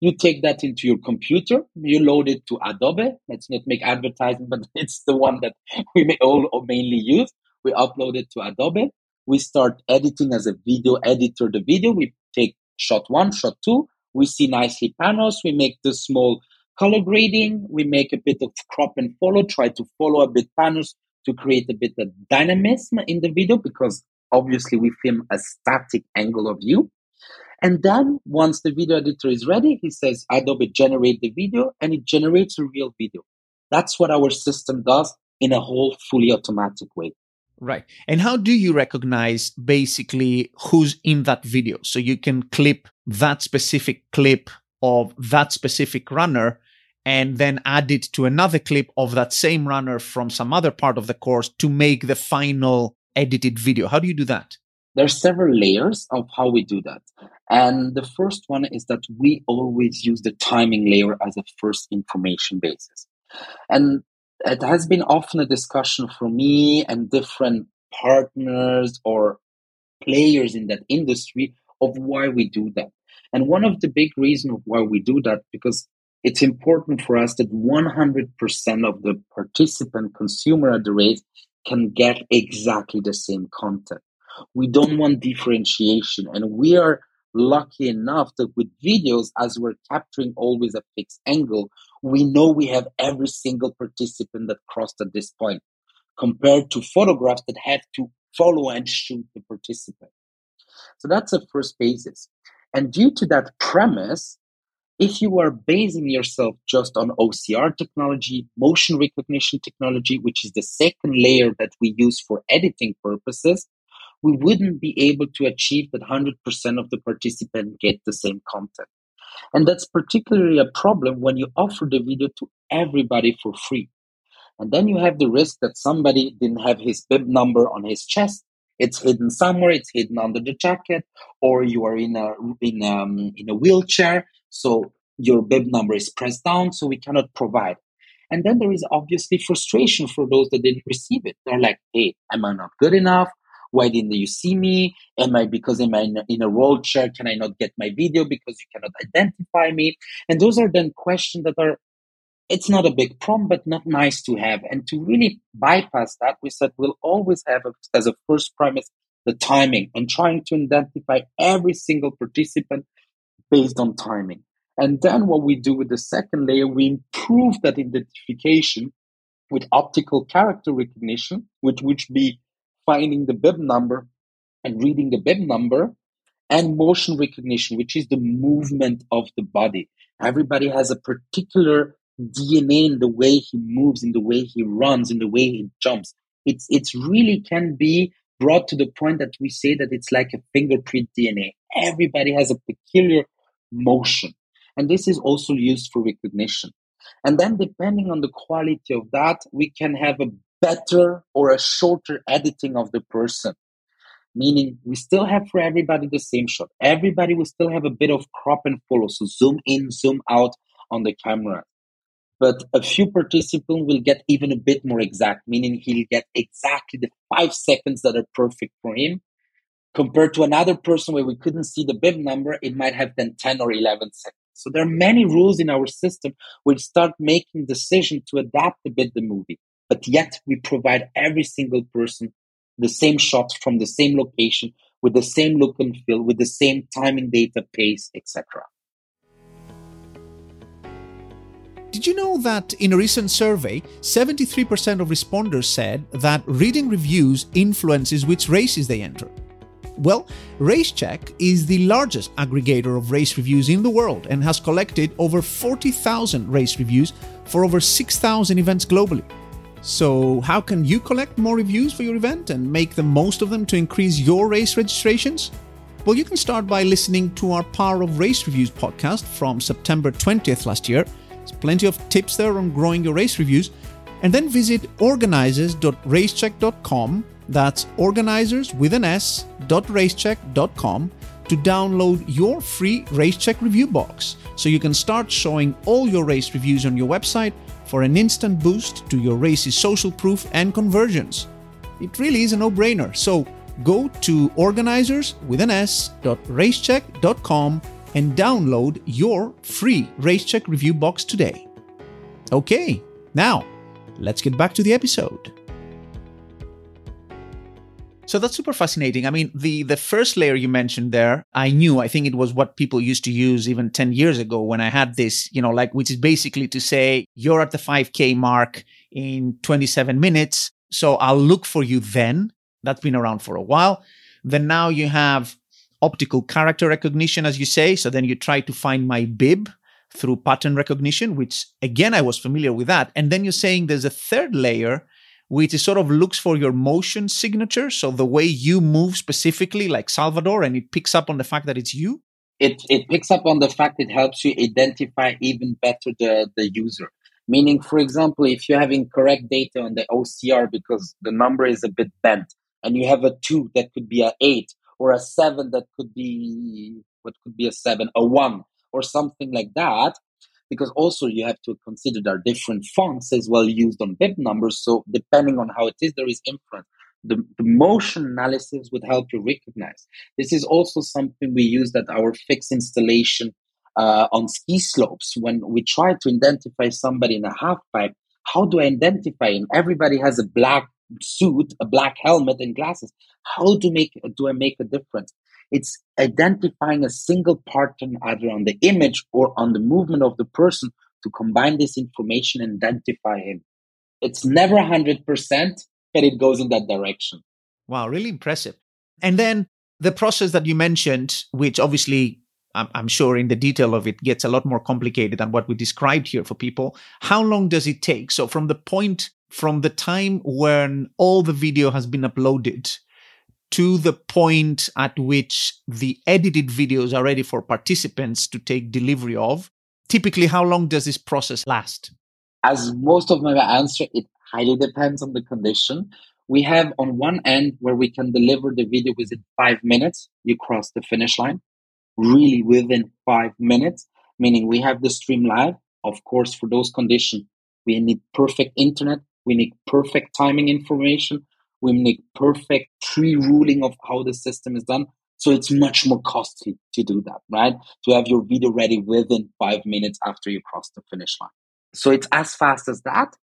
You take that into your computer, you load it to Adobe. Let's not make advertising, but it's the one that we may all mainly use. We upload it to Adobe. We start editing as a video editor the video. We take shot one, shot two. We see nicely panels. We make the small color grading. We make a bit of crop and follow, try to follow a bit panels to create a bit of dynamism in the video because obviously we film a static angle of view. And then once the video editor is ready, he says Adobe generate the video and it generates a real video. That's what our system does in a whole fully automatic way. Right. And how do you recognize basically who's in that video? So you can clip that specific clip of that specific runner and then add it to another clip of that same runner from some other part of the course to make the final edited video. How do you do that? There are several layers of how we do that. And the first one is that we always use the timing layer as a first information basis. And it has been often a discussion for me and different partners or players in that industry of why we do that. And one of the big reasons of why we do that, because it's important for us that 100% of the participant consumer at the race can get exactly the same content. We don't want differentiation. And we are lucky enough that with videos, as we're capturing always a fixed angle, we know we have every single participant that crossed at this point, compared to photographs that have to follow and shoot the participant. So that's the first basis. And due to that premise, if you are basing yourself just on OCR technology, motion recognition technology, which is the second layer that we use for editing purposes, we wouldn't be able to achieve that 100% of the participants get the same content. And that's particularly a problem when you offer the video to everybody for free. And then you have the risk that somebody didn't have his bib number on his chest. It's hidden somewhere. It's hidden under the jacket, or you are in a in um in a wheelchair, so your bib number is pressed down, so we cannot provide. And then there is obviously frustration for those that didn't receive it. They're like, "Hey, am I not good enough? Why didn't you see me? Am I because am I in a, in a wheelchair? Can I not get my video because you cannot identify me? And those are then questions that are it's not a big problem, but not nice to have. And to really bypass that, we said we'll always have a, as a first premise the timing and trying to identify every single participant based on timing. And then what we do with the second layer, we improve that identification with optical character recognition, which would be finding the bib number and reading the bib number, and motion recognition, which is the movement of the body. Everybody has a particular DNA in the way he moves, in the way he runs, in the way he jumps. It's it's really can be brought to the point that we say that it's like a fingerprint DNA. Everybody has a peculiar motion. And this is also used for recognition. And then depending on the quality of that, we can have a better or a shorter editing of the person. Meaning we still have for everybody the same shot. Everybody will still have a bit of crop and follow. So zoom in, zoom out on the camera. But a few participants will get even a bit more exact, meaning he'll get exactly the five seconds that are perfect for him. Compared to another person where we couldn't see the bib number, it might have been 10 or 11 seconds. So there are many rules in our system which start making decision to adapt a bit the movie. But yet we provide every single person the same shot from the same location with the same look and feel, with the same timing data, pace, etc. Did you know that in a recent survey, 73% of responders said that reading reviews influences which races they enter? Well, RaceCheck is the largest aggregator of race reviews in the world and has collected over 40,000 race reviews for over 6,000 events globally. So, how can you collect more reviews for your event and make the most of them to increase your race registrations? Well, you can start by listening to our Power of Race Reviews podcast from September 20th last year there's plenty of tips there on growing your race reviews. And then visit organizers.racecheck.com. That's organizers with an S .racecheck.com to download your free RaceCheck review box so you can start showing all your race reviews on your website for an instant boost to your race's social proof and conversions. It really is a no brainer. So go to organizers with an S .racecheck.com and download your free RaceCheck review box today. Okay, now let's get back to the episode. So that's super fascinating. I mean, the the first layer you mentioned there, I knew. I think it was what people used to use even 10 years ago when I had this, you know, like which is basically to say you're at the 5k mark in 27 minutes, so I'll look for you then. That's been around for a while. Then now you have optical character recognition, as you say. So then you try to find my bib through pattern recognition, which again, I was familiar with that. And then you're saying there's a third layer, which is sort of looks for your motion signature. So the way you move specifically, like Salvador, and it picks up on the fact that it's you. It, it picks up on the fact it helps you identify even better the, the user. Meaning, for example, if you're having correct data on the OCR because the number is a bit bent and you have a two that could be an eight or a seven that could be what could be a seven, a one, or something like that. Because also you have to consider there are different fonts as well used on bib numbers. So depending on how it is, there is influence. The, the motion analysis would help you recognize. This is also something we use at our fixed installation uh, on ski slopes when we try to identify somebody in a half pipe. How do I identify him? Everybody has a black suit, a black helmet, and glasses. How do make do I make a difference? It's identifying a single pattern either on the image or on the movement of the person to combine this information and identify him. It's never 100%, but it goes in that direction. Wow, really impressive. And then the process that you mentioned, which obviously I'm, I'm, sure in the detail of it gets a lot more complicated than what we described here for people. How long does it take? So from the point, from the time when all the video has been uploaded to the point at which the edited videos are ready for participants to take delivery of, typically how long does this process last? As most of my answer, it highly depends on the condition. We have on one end where we can deliver the video within five minutes, you cross the finish line, really within five minutes, meaning we have the stream live. Of course, for those conditions, we need perfect internet, we need perfect timing information, we make perfect pre-ruling of how the system is done. So it's much more costly to do that, right? To have your video ready within five minutes after you cross the finish line. So it's as fast as that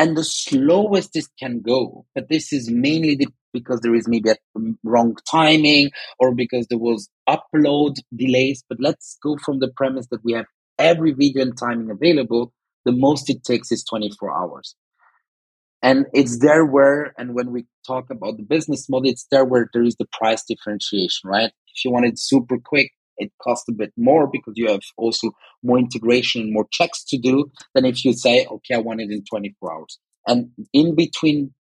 and the slowest it can go. But this is mainly the, because there is maybe a wrong timing or because there was upload delays. But let's go from the premise that we have every video and timing available. The most it takes is 24 hours. And it's there where, and when we talk about the business model, it's there where there is the price differentiation, right? If you want it super quick, it costs a bit more because you have also more integration and more checks to do than if you say, okay, I want it in 24 hours. And in between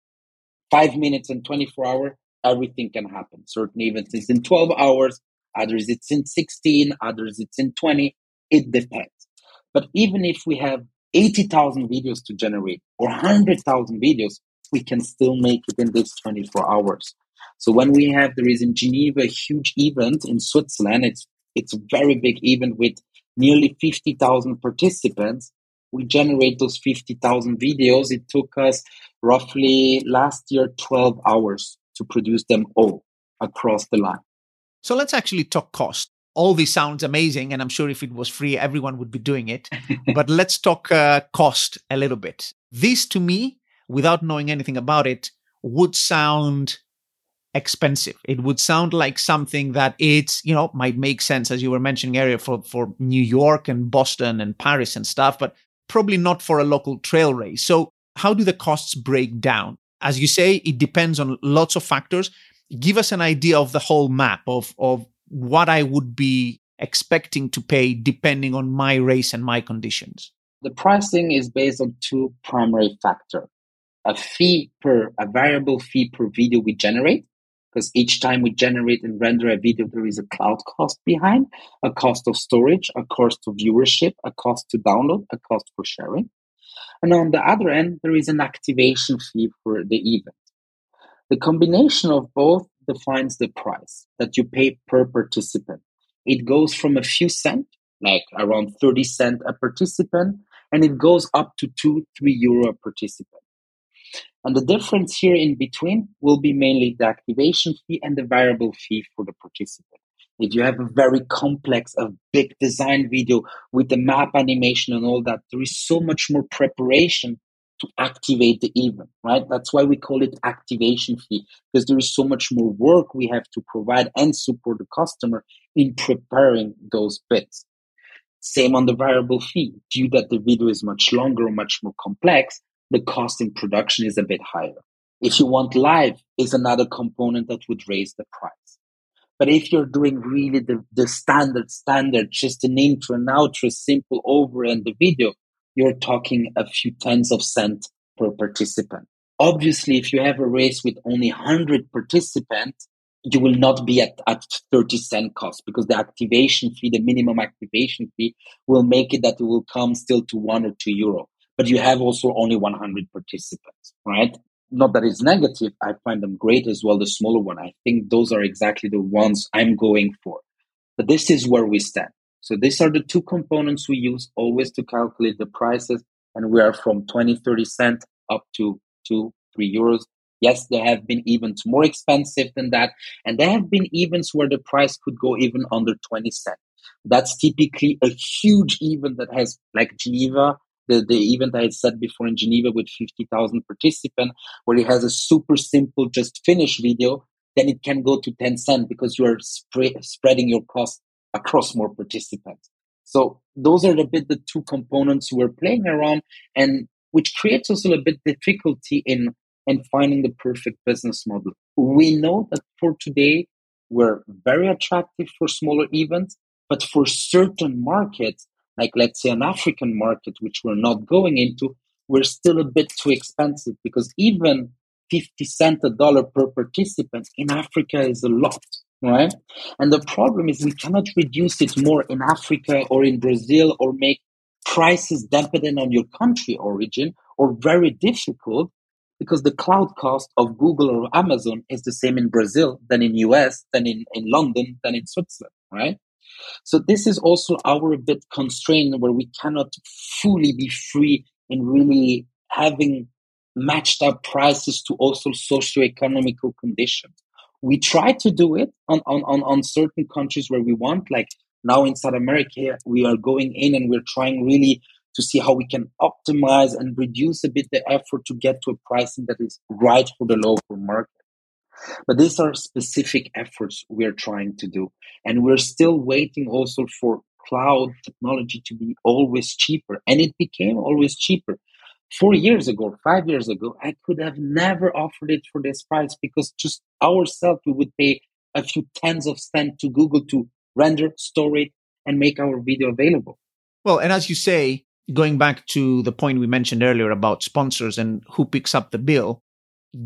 five minutes and 24 hours, everything can happen. Certain events is in 12 hours, others it's in 16, others it's in 20. It depends. But even if we have 80,000 videos to generate or 100,000 videos, we can still make it in this 24 hours. So when we have, there is in Geneva a huge event in Switzerland. It's, it's a very big event with nearly 50,000 participants. We generate those 50,000 videos. It took us roughly last year 12 hours to produce them all across the line. So let's actually talk cost all this sounds amazing and i'm sure if it was free everyone would be doing it. But let's talk uh, cost a little bit. This to me without knowing anything about it would sound expensive. It would sound like something that it's you know might make sense as you were mentioning earlier for for new york and boston and paris and stuff but probably not for a local trail race. So how do the costs break down? As you say it depends on lots of factors. Give us an idea of the whole map of of what I would be expecting to pay depending on my race and my conditions? The pricing is based on two primary factors. A fee per, a variable fee per video we generate, because each time we generate and render a video, there is a cloud cost behind, a cost of storage, a cost of viewership, a cost to download, a cost for sharing. And on the other end, there is an activation fee for the event. The combination of both defines the price that you pay per participant. It goes from a few cents, like around 30 cent a participant, and it goes up to two, three euro a participant. And the difference here in between will be mainly the activation fee and the variable fee for the participant. If you have a very complex, a big design video with the map animation and all that, there is so much more preparation to activate the event, right? That's why we call it activation fee because there is so much more work we have to provide and support the customer in preparing those bits. Same on the variable fee. Due that the video is much longer or much more complex, the cost in production is a bit higher. If you want live is another component that would raise the price. But if you're doing really the, the standard, standard, just an intro and outro, simple over and the video, you're talking a few tens of cents per participant. Obviously, if you have a race with only 100 participants, you will not be at, at 30 cent cost because the activation fee, the minimum activation fee, will make it that it will come still to one or two euro. But you have also only 100 participants, right? Not that it's negative. I find them great as well, the smaller one. I think those are exactly the ones I'm going for. But this is where we stand. So these are the two components we use always to calculate the prices. And we are from 20, 30 cent up to two, three euros. Yes, there have been events more expensive than that. And there have been events where the price could go even under 20 cent. That's typically a huge event that has like Geneva, the, the event I had said before in Geneva with 50,000 participants, where it has a super simple just finish video, then it can go to 10 cents because you are spre- spreading your cost across more participants. So those are a bit the two components we're playing around and which creates also a bit difficulty in in finding the perfect business model. We know that for today we're very attractive for smaller events, but for certain markets, like let's say an African market, which we're not going into, we're still a bit too expensive because even 50 cent a dollar per participant in Africa is a lot, right? And the problem is we cannot reduce it more in Africa or in Brazil or make prices dependent on your country origin or very difficult because the cloud cost of Google or Amazon is the same in Brazil than in US, than in, in London, than in Switzerland, right? So this is also our bit constraint where we cannot fully be free in really having matched up prices to also socio-economical conditions. We try to do it on, on, on, on certain countries where we want, like now in South America, we are going in and we're trying really to see how we can optimize and reduce a bit the effort to get to a pricing that is right for the local market. But these are specific efforts we're trying to do. And we're still waiting also for cloud technology to be always cheaper. And it became always cheaper. Four years ago, five years ago, I could have never offered it for this price because just ourselves, we would pay a few tens of cents to Google to render, store it, and make our video available. Well, and as you say, going back to the point we mentioned earlier about sponsors and who picks up the bill,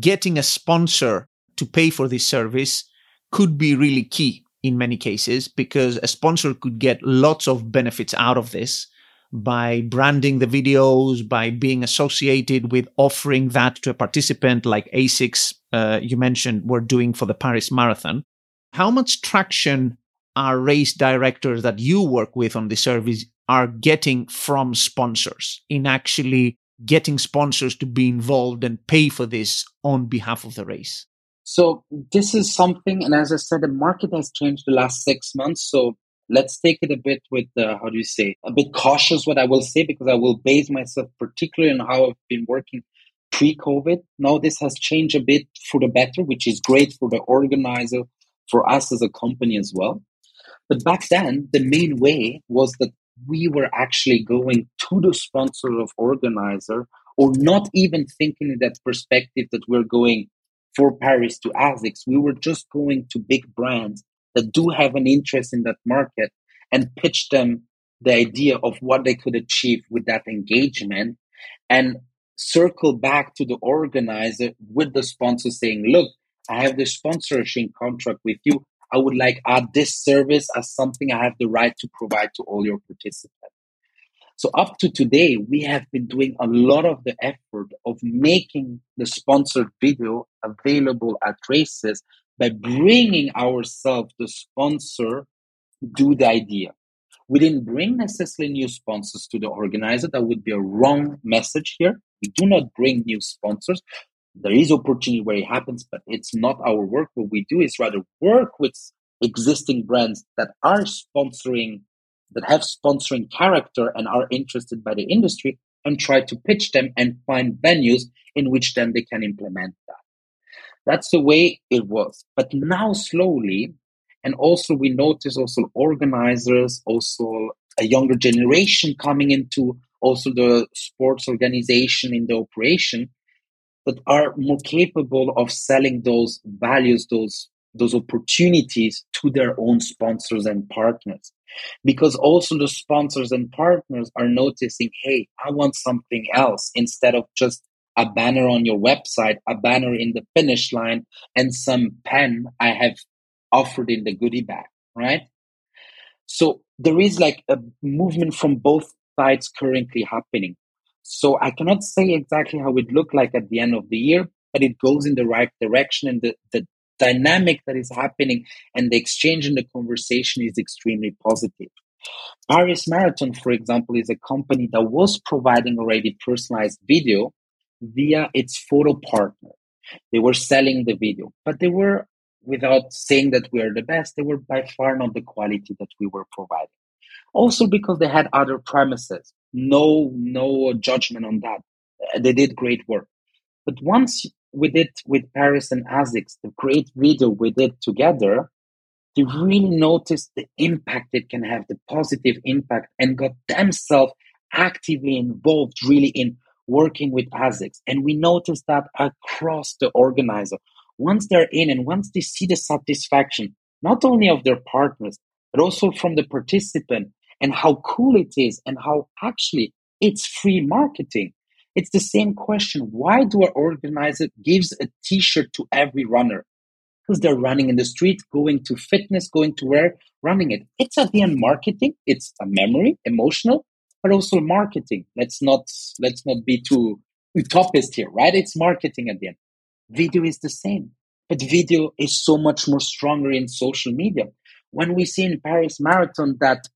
getting a sponsor to pay for this service could be really key in many cases because a sponsor could get lots of benefits out of this by branding the videos, by being associated with offering that to a participant like ASICS, uh, you mentioned, were doing for the Paris Marathon. How much traction are race directors that you work with on the service are getting from sponsors in actually getting sponsors to be involved and pay for this on behalf of the race? So this is something, and as I said, the market has changed the last six months. So let's take it a bit with uh, how do you say a bit cautious what I will say because I will base myself particularly on how I've been working pre-COVID. Now this has changed a bit for the better, which is great for the organizer, for us as a company as well. But back then, the main way was that we were actually going to the sponsor of organizer or not even thinking in that perspective that we're going for Paris to ASICS. We were just going to big brands that do have an interest in that market and pitch them the idea of what they could achieve with that engagement and circle back to the organizer with the sponsor saying, look, I have this sponsorship contract with you. I would like add this service as something I have the right to provide to all your participants. So up to today, we have been doing a lot of the effort of making the sponsored video available at races by bringing ourselves the sponsor do the idea. We didn't bring necessarily new sponsors to the organizer. That would be a wrong message here. We do not bring new sponsors there is opportunity where it happens, but it's not our work. What we do is rather work with existing brands that are sponsoring, that have sponsoring character and are interested by the industry and try to pitch them and find venues in which then they can implement that. That's the way it was. But now slowly, and also we notice also organizers, also a younger generation coming into also the sports organization in the operation that are more capable of selling those values, those those opportunities to their own sponsors and partners. Because also the sponsors and partners are noticing, hey, I want something else instead of just a banner on your website, a banner in the finish line, and some pen I have offered in the goodie bag, right? So there is like a movement from both sides currently happening. So I cannot say exactly how it looked like at the end of the year, but it goes in the right direction and the, the dynamic that is happening and the exchange in the conversation is extremely positive. Paris Marathon, for example, is a company that was providing already personalized video via its photo partner. They were selling the video, but they were, without saying that we are the best, they were by far not the quality that we were providing. Also because they had other premises. No, no judgment on that. Uh, they did great work. But once we did with Paris and ASICS, the great video we did together, they really noticed the impact it can have, the positive impact, and got themselves actively involved really in working with ASICS. And we noticed that across the organizer. Once they're in and once they see the satisfaction, not only of their partners, but also from the participant and how cool it is and how actually it's free marketing. It's the same question. Why do our organizer gives a t-shirt to every runner? Because they're running in the street, going to fitness, going to where, running it. It's at the end marketing. It's a memory, emotional, but also marketing. Let's not let's not be too utopist here, right? It's marketing at the end. Video is the same, but video is so much more stronger in social media. When we see in Paris Marathon that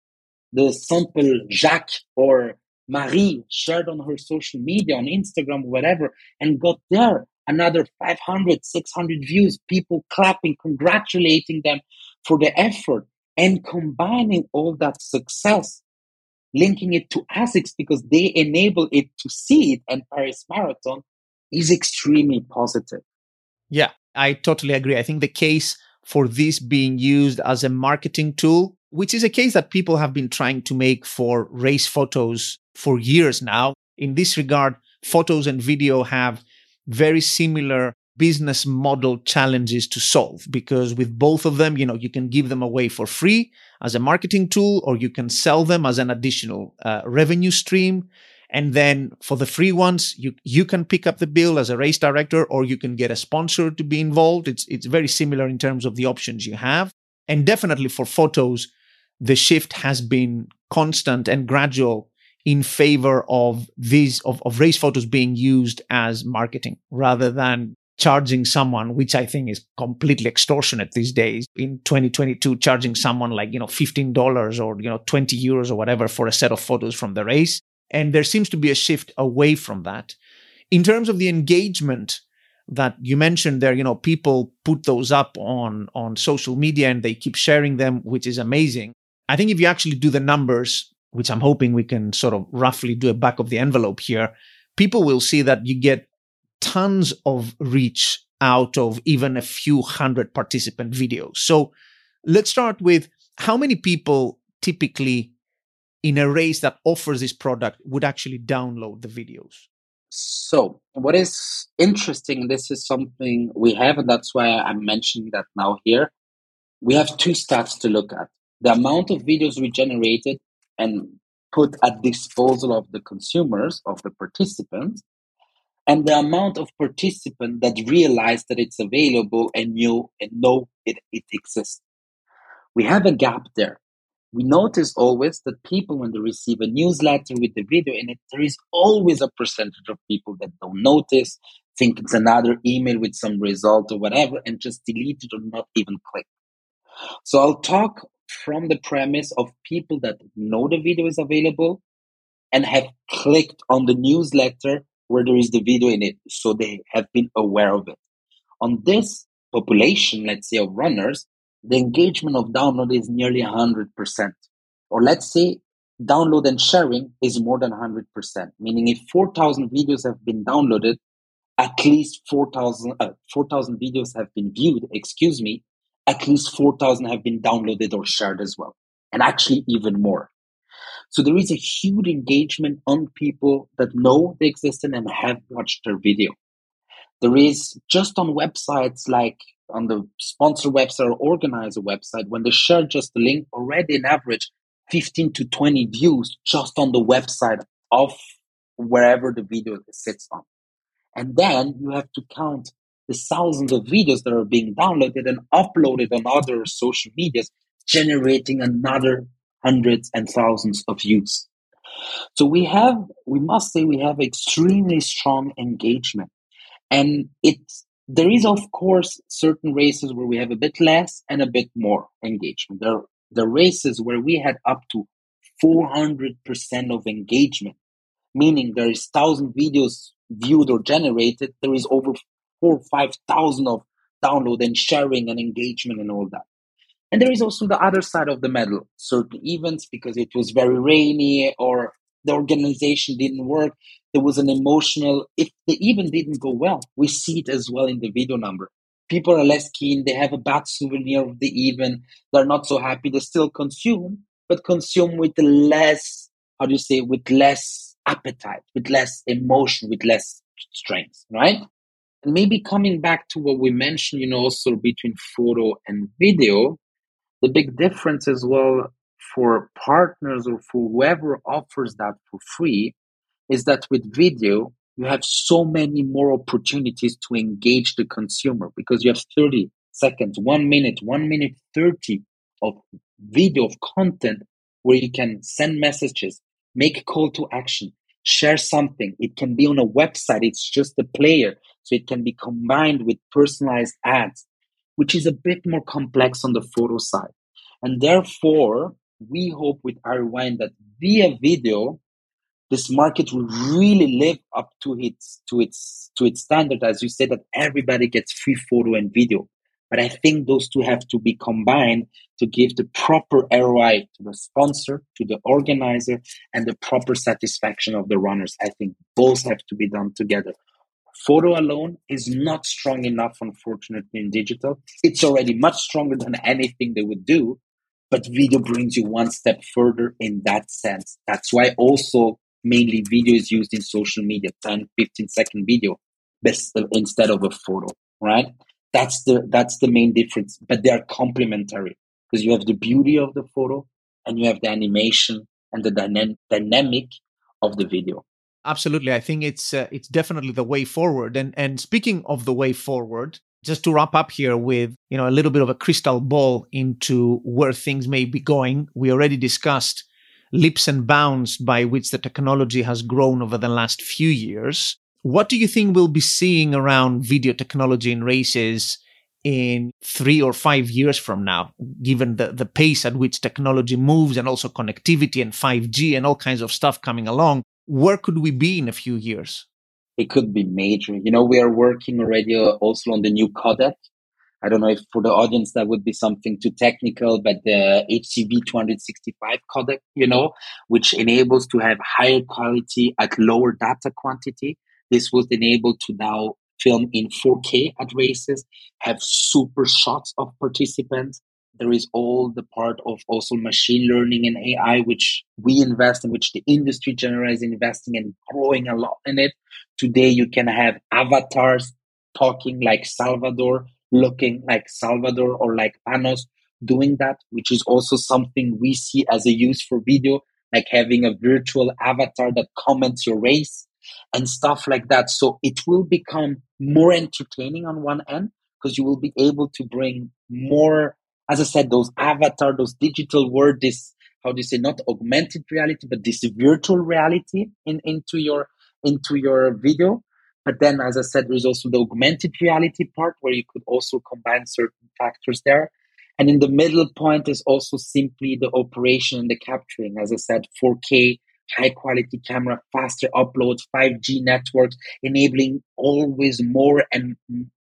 the sample Jacques or Marie shared on her social media, on Instagram, whatever, and got there another 500, 600 views, people clapping, congratulating them for the effort, and combining all that success linking it to ASICS because they enable it to see it and Paris Marathon is extremely positive. Yeah, I totally agree. I think the case for this being used as a marketing tool, which is a case that people have been trying to make for race photos for years now. In this regard, photos and video have very similar business model challenges to solve because with both of them, you know, you can give them away for free as a marketing tool or you can sell them as an additional uh, revenue stream. And then for the free ones, you, you can pick up the bill as a race director or you can get a sponsor to be involved. It's, it's very similar in terms of the options you have. And definitely for photos, the shift has been constant and gradual in favor of these of, of race photos being used as marketing rather than charging someone, which I think is completely extortionate these days in 2022, charging someone like, you know, $15 or, you know, 20 euros or whatever for a set of photos from the race. And there seems to be a shift away from that. In terms of the engagement that you mentioned there, you know, people put those up on, on social media and they keep sharing them, which is amazing. I think if you actually do the numbers, which I'm hoping we can sort of roughly do a back of the envelope here, people will see that you get tons of reach out of even a few hundred participant videos. So let's start with how many people typically in a race that offers this product would actually download the videos? So, what is interesting, this is something we have, and that's why I'm mentioning that now here. We have two stats to look at the amount of videos we generated and put at disposal of the consumers, of the participants, and the amount of participants that realize that it's available and knew and know it, it exists. We have a gap there. We notice always that people, when they receive a newsletter with the video in it, there is always a percentage of people that don't notice, think it's another email with some result or whatever, and just delete it or not even click. So I'll talk from the premise of people that know the video is available and have clicked on the newsletter where there is the video in it. So they have been aware of it. On this population, let's say of runners, the engagement of download is nearly 100%. Or let's say download and sharing is more than 100%, meaning if 4,000 videos have been downloaded, at least 4,000 uh, 4, videos have been viewed, excuse me, at least 4,000 have been downloaded or shared as well. And actually even more. So there is a huge engagement on people that know they exist and have watched their video. There is just on websites like on the sponsor website or organizer website, when they share just the link, already an average 15 to 20 views just on the website of wherever the video sits on. And then you have to count the thousands of videos that are being downloaded and uploaded on other social medias, generating another hundreds and thousands of views. So we have, we must say, we have extremely strong engagement. And it's, there is, of course, certain races where we have a bit less and a bit more engagement. There, the races where we had up to 400% of engagement, meaning there is 1,000 videos viewed or generated, there is over four or 5,000 of download and sharing and engagement and all that. And there is also the other side of the medal. Certain events, because it was very rainy or the organization didn't work, there was an emotional, if the event didn't go well, we see it as well in the video number. People are less keen, they have a bad souvenir of the event, they're not so happy, they still consume, but consume with less, how do you say, with less appetite, with less emotion, with less strength, right? And maybe coming back to what we mentioned, you know, also between photo and video, the big difference as well for partners or for whoever offers that for free is that with video, you have so many more opportunities to engage the consumer because you have 30 seconds, one minute, one minute 30 of video of content where you can send messages, make a call to action, share something. It can be on a website, it's just a player. So it can be combined with personalized ads, which is a bit more complex on the photo side. And therefore, we hope with Rewind that via video, this market will really live up to its to its to its standard, as you said, that everybody gets free photo and video. But I think those two have to be combined to give the proper ROI to the sponsor, to the organizer, and the proper satisfaction of the runners. I think both have to be done together. Photo alone is not strong enough, unfortunately, in digital. It's already much stronger than anything they would do, but video brings you one step further in that sense. That's why also mainly video is used in social media, 10, 15 second video instead of a photo, right? That's the that's the main difference. But they are complementary because you have the beauty of the photo and you have the animation and the dyna- dynamic of the video. Absolutely, I think it's uh, it's definitely the way forward. And and speaking of the way forward, just to wrap up here with you know a little bit of a crystal ball into where things may be going, we already discussed leaps and bounds by which the technology has grown over the last few years. What do you think we'll be seeing around video technology in races in three or five years from now, given the, the pace at which technology moves and also connectivity and 5G and all kinds of stuff coming along? Where could we be in a few years? It could be major. You know, we are working already uh, also on the new codec. I don't know if for the audience that would be something too technical, but the HCV 265 codec, you know, which enables to have higher quality at lower data quantity. This was enabled to now film in 4K at races, have super shots of participants. There is all the part of also machine learning and AI, which we invest in, which the industry generally is investing and growing a lot in it. Today, you can have avatars talking like Salvador, looking like Salvador or like Panos doing that, which is also something we see as a use for video, like having a virtual avatar that comments your race and stuff like that. So it will become more entertaining on one end because you will be able to bring more, as I said, those avatar, those digital world, this how do you say not augmented reality, but this virtual reality in into your into your video. But then, as I said, there's also the augmented reality part where you could also combine certain factors there. And in the middle point is also simply the operation and the capturing. As I said, 4K high quality camera, faster upload, 5G networks, enabling always more and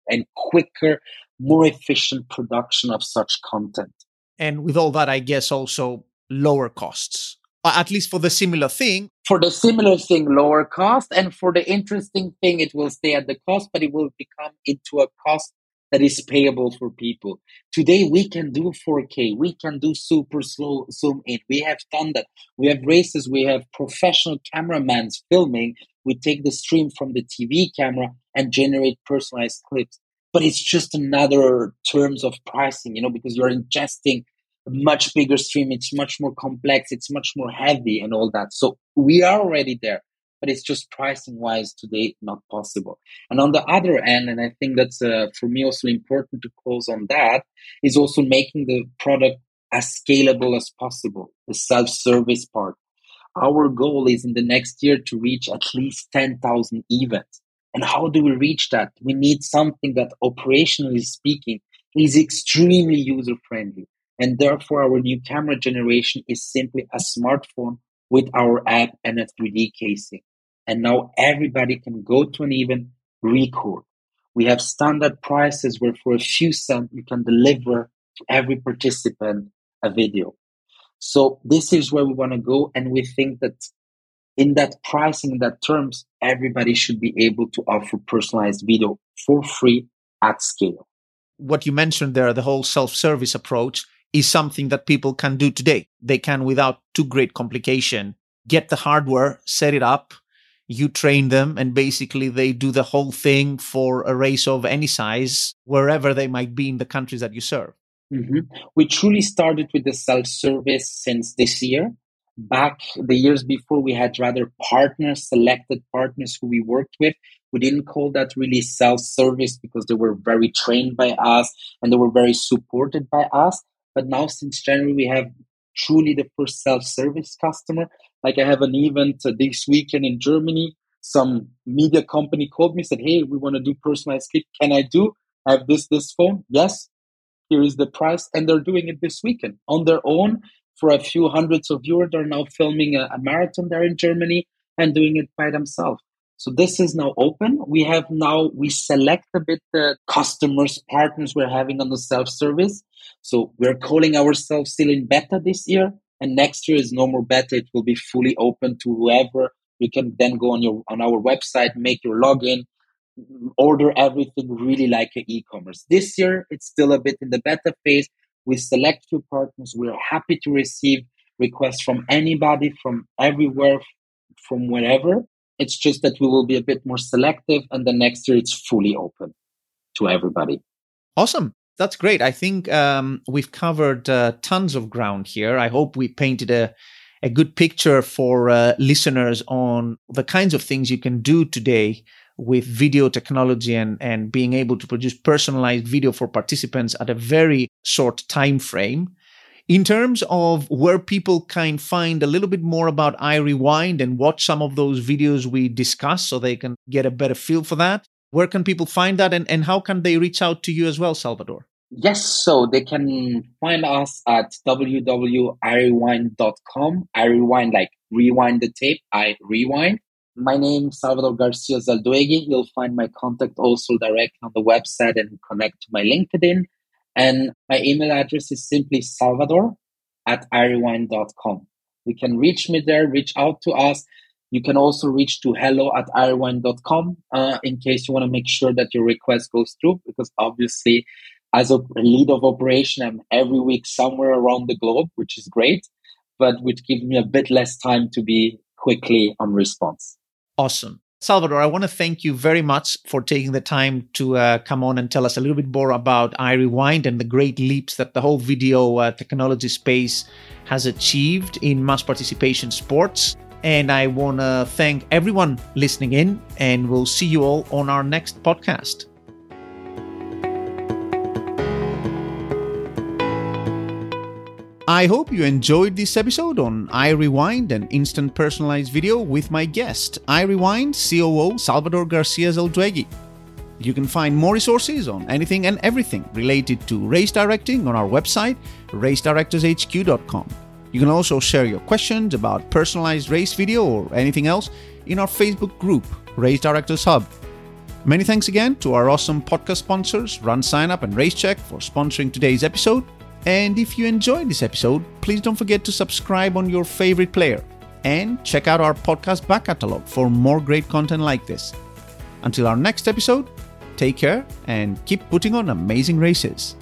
and quicker, more efficient production of such content. And with all that, I guess also lower costs, at least for the similar thing. For the similar thing, lower cost, and for the interesting thing, it will stay at the cost, but it will become into a cost that is payable for people. Today we can do 4K, we can do super slow zoom in. We have done that. We have races, we have professional cameramans filming. We take the stream from the TV camera and generate personalized clips. But it's just another terms of pricing, you know, because you're ingesting a much bigger stream. It's much more complex. It's much more heavy and all that. So we are already there but it's just pricing wise today not possible. And on the other end, and I think that's uh, for me also important to close on that, is also making the product as scalable as possible, the self service part. Our goal is in the next year to reach at least 10,000 events. And how do we reach that? We need something that, operationally speaking, is extremely user friendly. And therefore, our new camera generation is simply a smartphone with our app and a 3D casing. And now everybody can go to an event, record. We have standard prices where for a few cents you can deliver to every participant a video. So this is where we want to go. And we think that in that pricing, in that terms, everybody should be able to offer personalized video for free at scale. What you mentioned there, the whole self service approach, is something that people can do today. They can, without too great complication, get the hardware, set it up, you train them, and basically they do the whole thing for a race of any size, wherever they might be in the countries that you serve. Mm-hmm. We truly started with the self service since this year. Back the years before, we had rather partners, selected partners who we worked with. We didn't call that really self service because they were very trained by us and they were very supported by us. But now, since January, we have truly the first self service customer. Like I have an event uh, this weekend in Germany. Some media company called me, said, Hey, we want to do personalized clip. Can I do? I have this, this phone. Yes. Here is the price. And they're doing it this weekend on their own for a few hundreds of euros. They're now filming a, a marathon there in Germany and doing it by themselves. So this is now open. We have now, we select a bit the customers, partners we're having on the self-service. So we're calling ourselves still in beta this year. And next year is no more beta. It will be fully open to whoever. You can then go on your, on our website, make your login, order everything really like an e-commerce. This year, it's still a bit in the beta phase. We select few partners. We're happy to receive requests from anybody, from everywhere, from wherever. It's just that we will be a bit more selective, and the next year it's fully open to everybody. Awesome. That's great. I think um, we've covered uh, tons of ground here. I hope we painted a, a good picture for uh, listeners on the kinds of things you can do today with video technology and, and being able to produce personalized video for participants at a very short time frame. In terms of where people can find a little bit more about iRewind and watch some of those videos we discuss so they can get a better feel for that, where can people find that and, and how can they reach out to you as well, Salvador? Yes, so they can find us at www.irewind.com. I rewind like rewind the tape, I rewind. My name is Salvador Garcia Zalduegui. You'll find my contact also direct on the website and connect to my LinkedIn. And my email address is simply salvador at irewind.com. You can reach me there, reach out to us. You can also reach to hello at irewind.com uh, in case you want to make sure that your request goes through, because obviously, as a lead of operation, I'm every week somewhere around the globe, which is great, but which gives me a bit less time to be quickly on response. Awesome. Salvador, I want to thank you very much for taking the time to uh, come on and tell us a little bit more about iRewind and the great leaps that the whole video uh, technology space has achieved in mass participation sports. And I want to thank everyone listening in, and we'll see you all on our next podcast. I hope you enjoyed this episode on iRewind an instant personalized video with my guest, iRewind COO Salvador Garcia Zalduegui. You can find more resources on anything and everything related to race directing on our website, racedirectorshq.com. You can also share your questions about personalized race video or anything else in our Facebook group, Race Directors Hub. Many thanks again to our awesome podcast sponsors, RunSignup and RaceCheck, for sponsoring today's episode. And if you enjoyed this episode, please don't forget to subscribe on your favorite player and check out our podcast back catalog for more great content like this. Until our next episode, take care and keep putting on amazing races.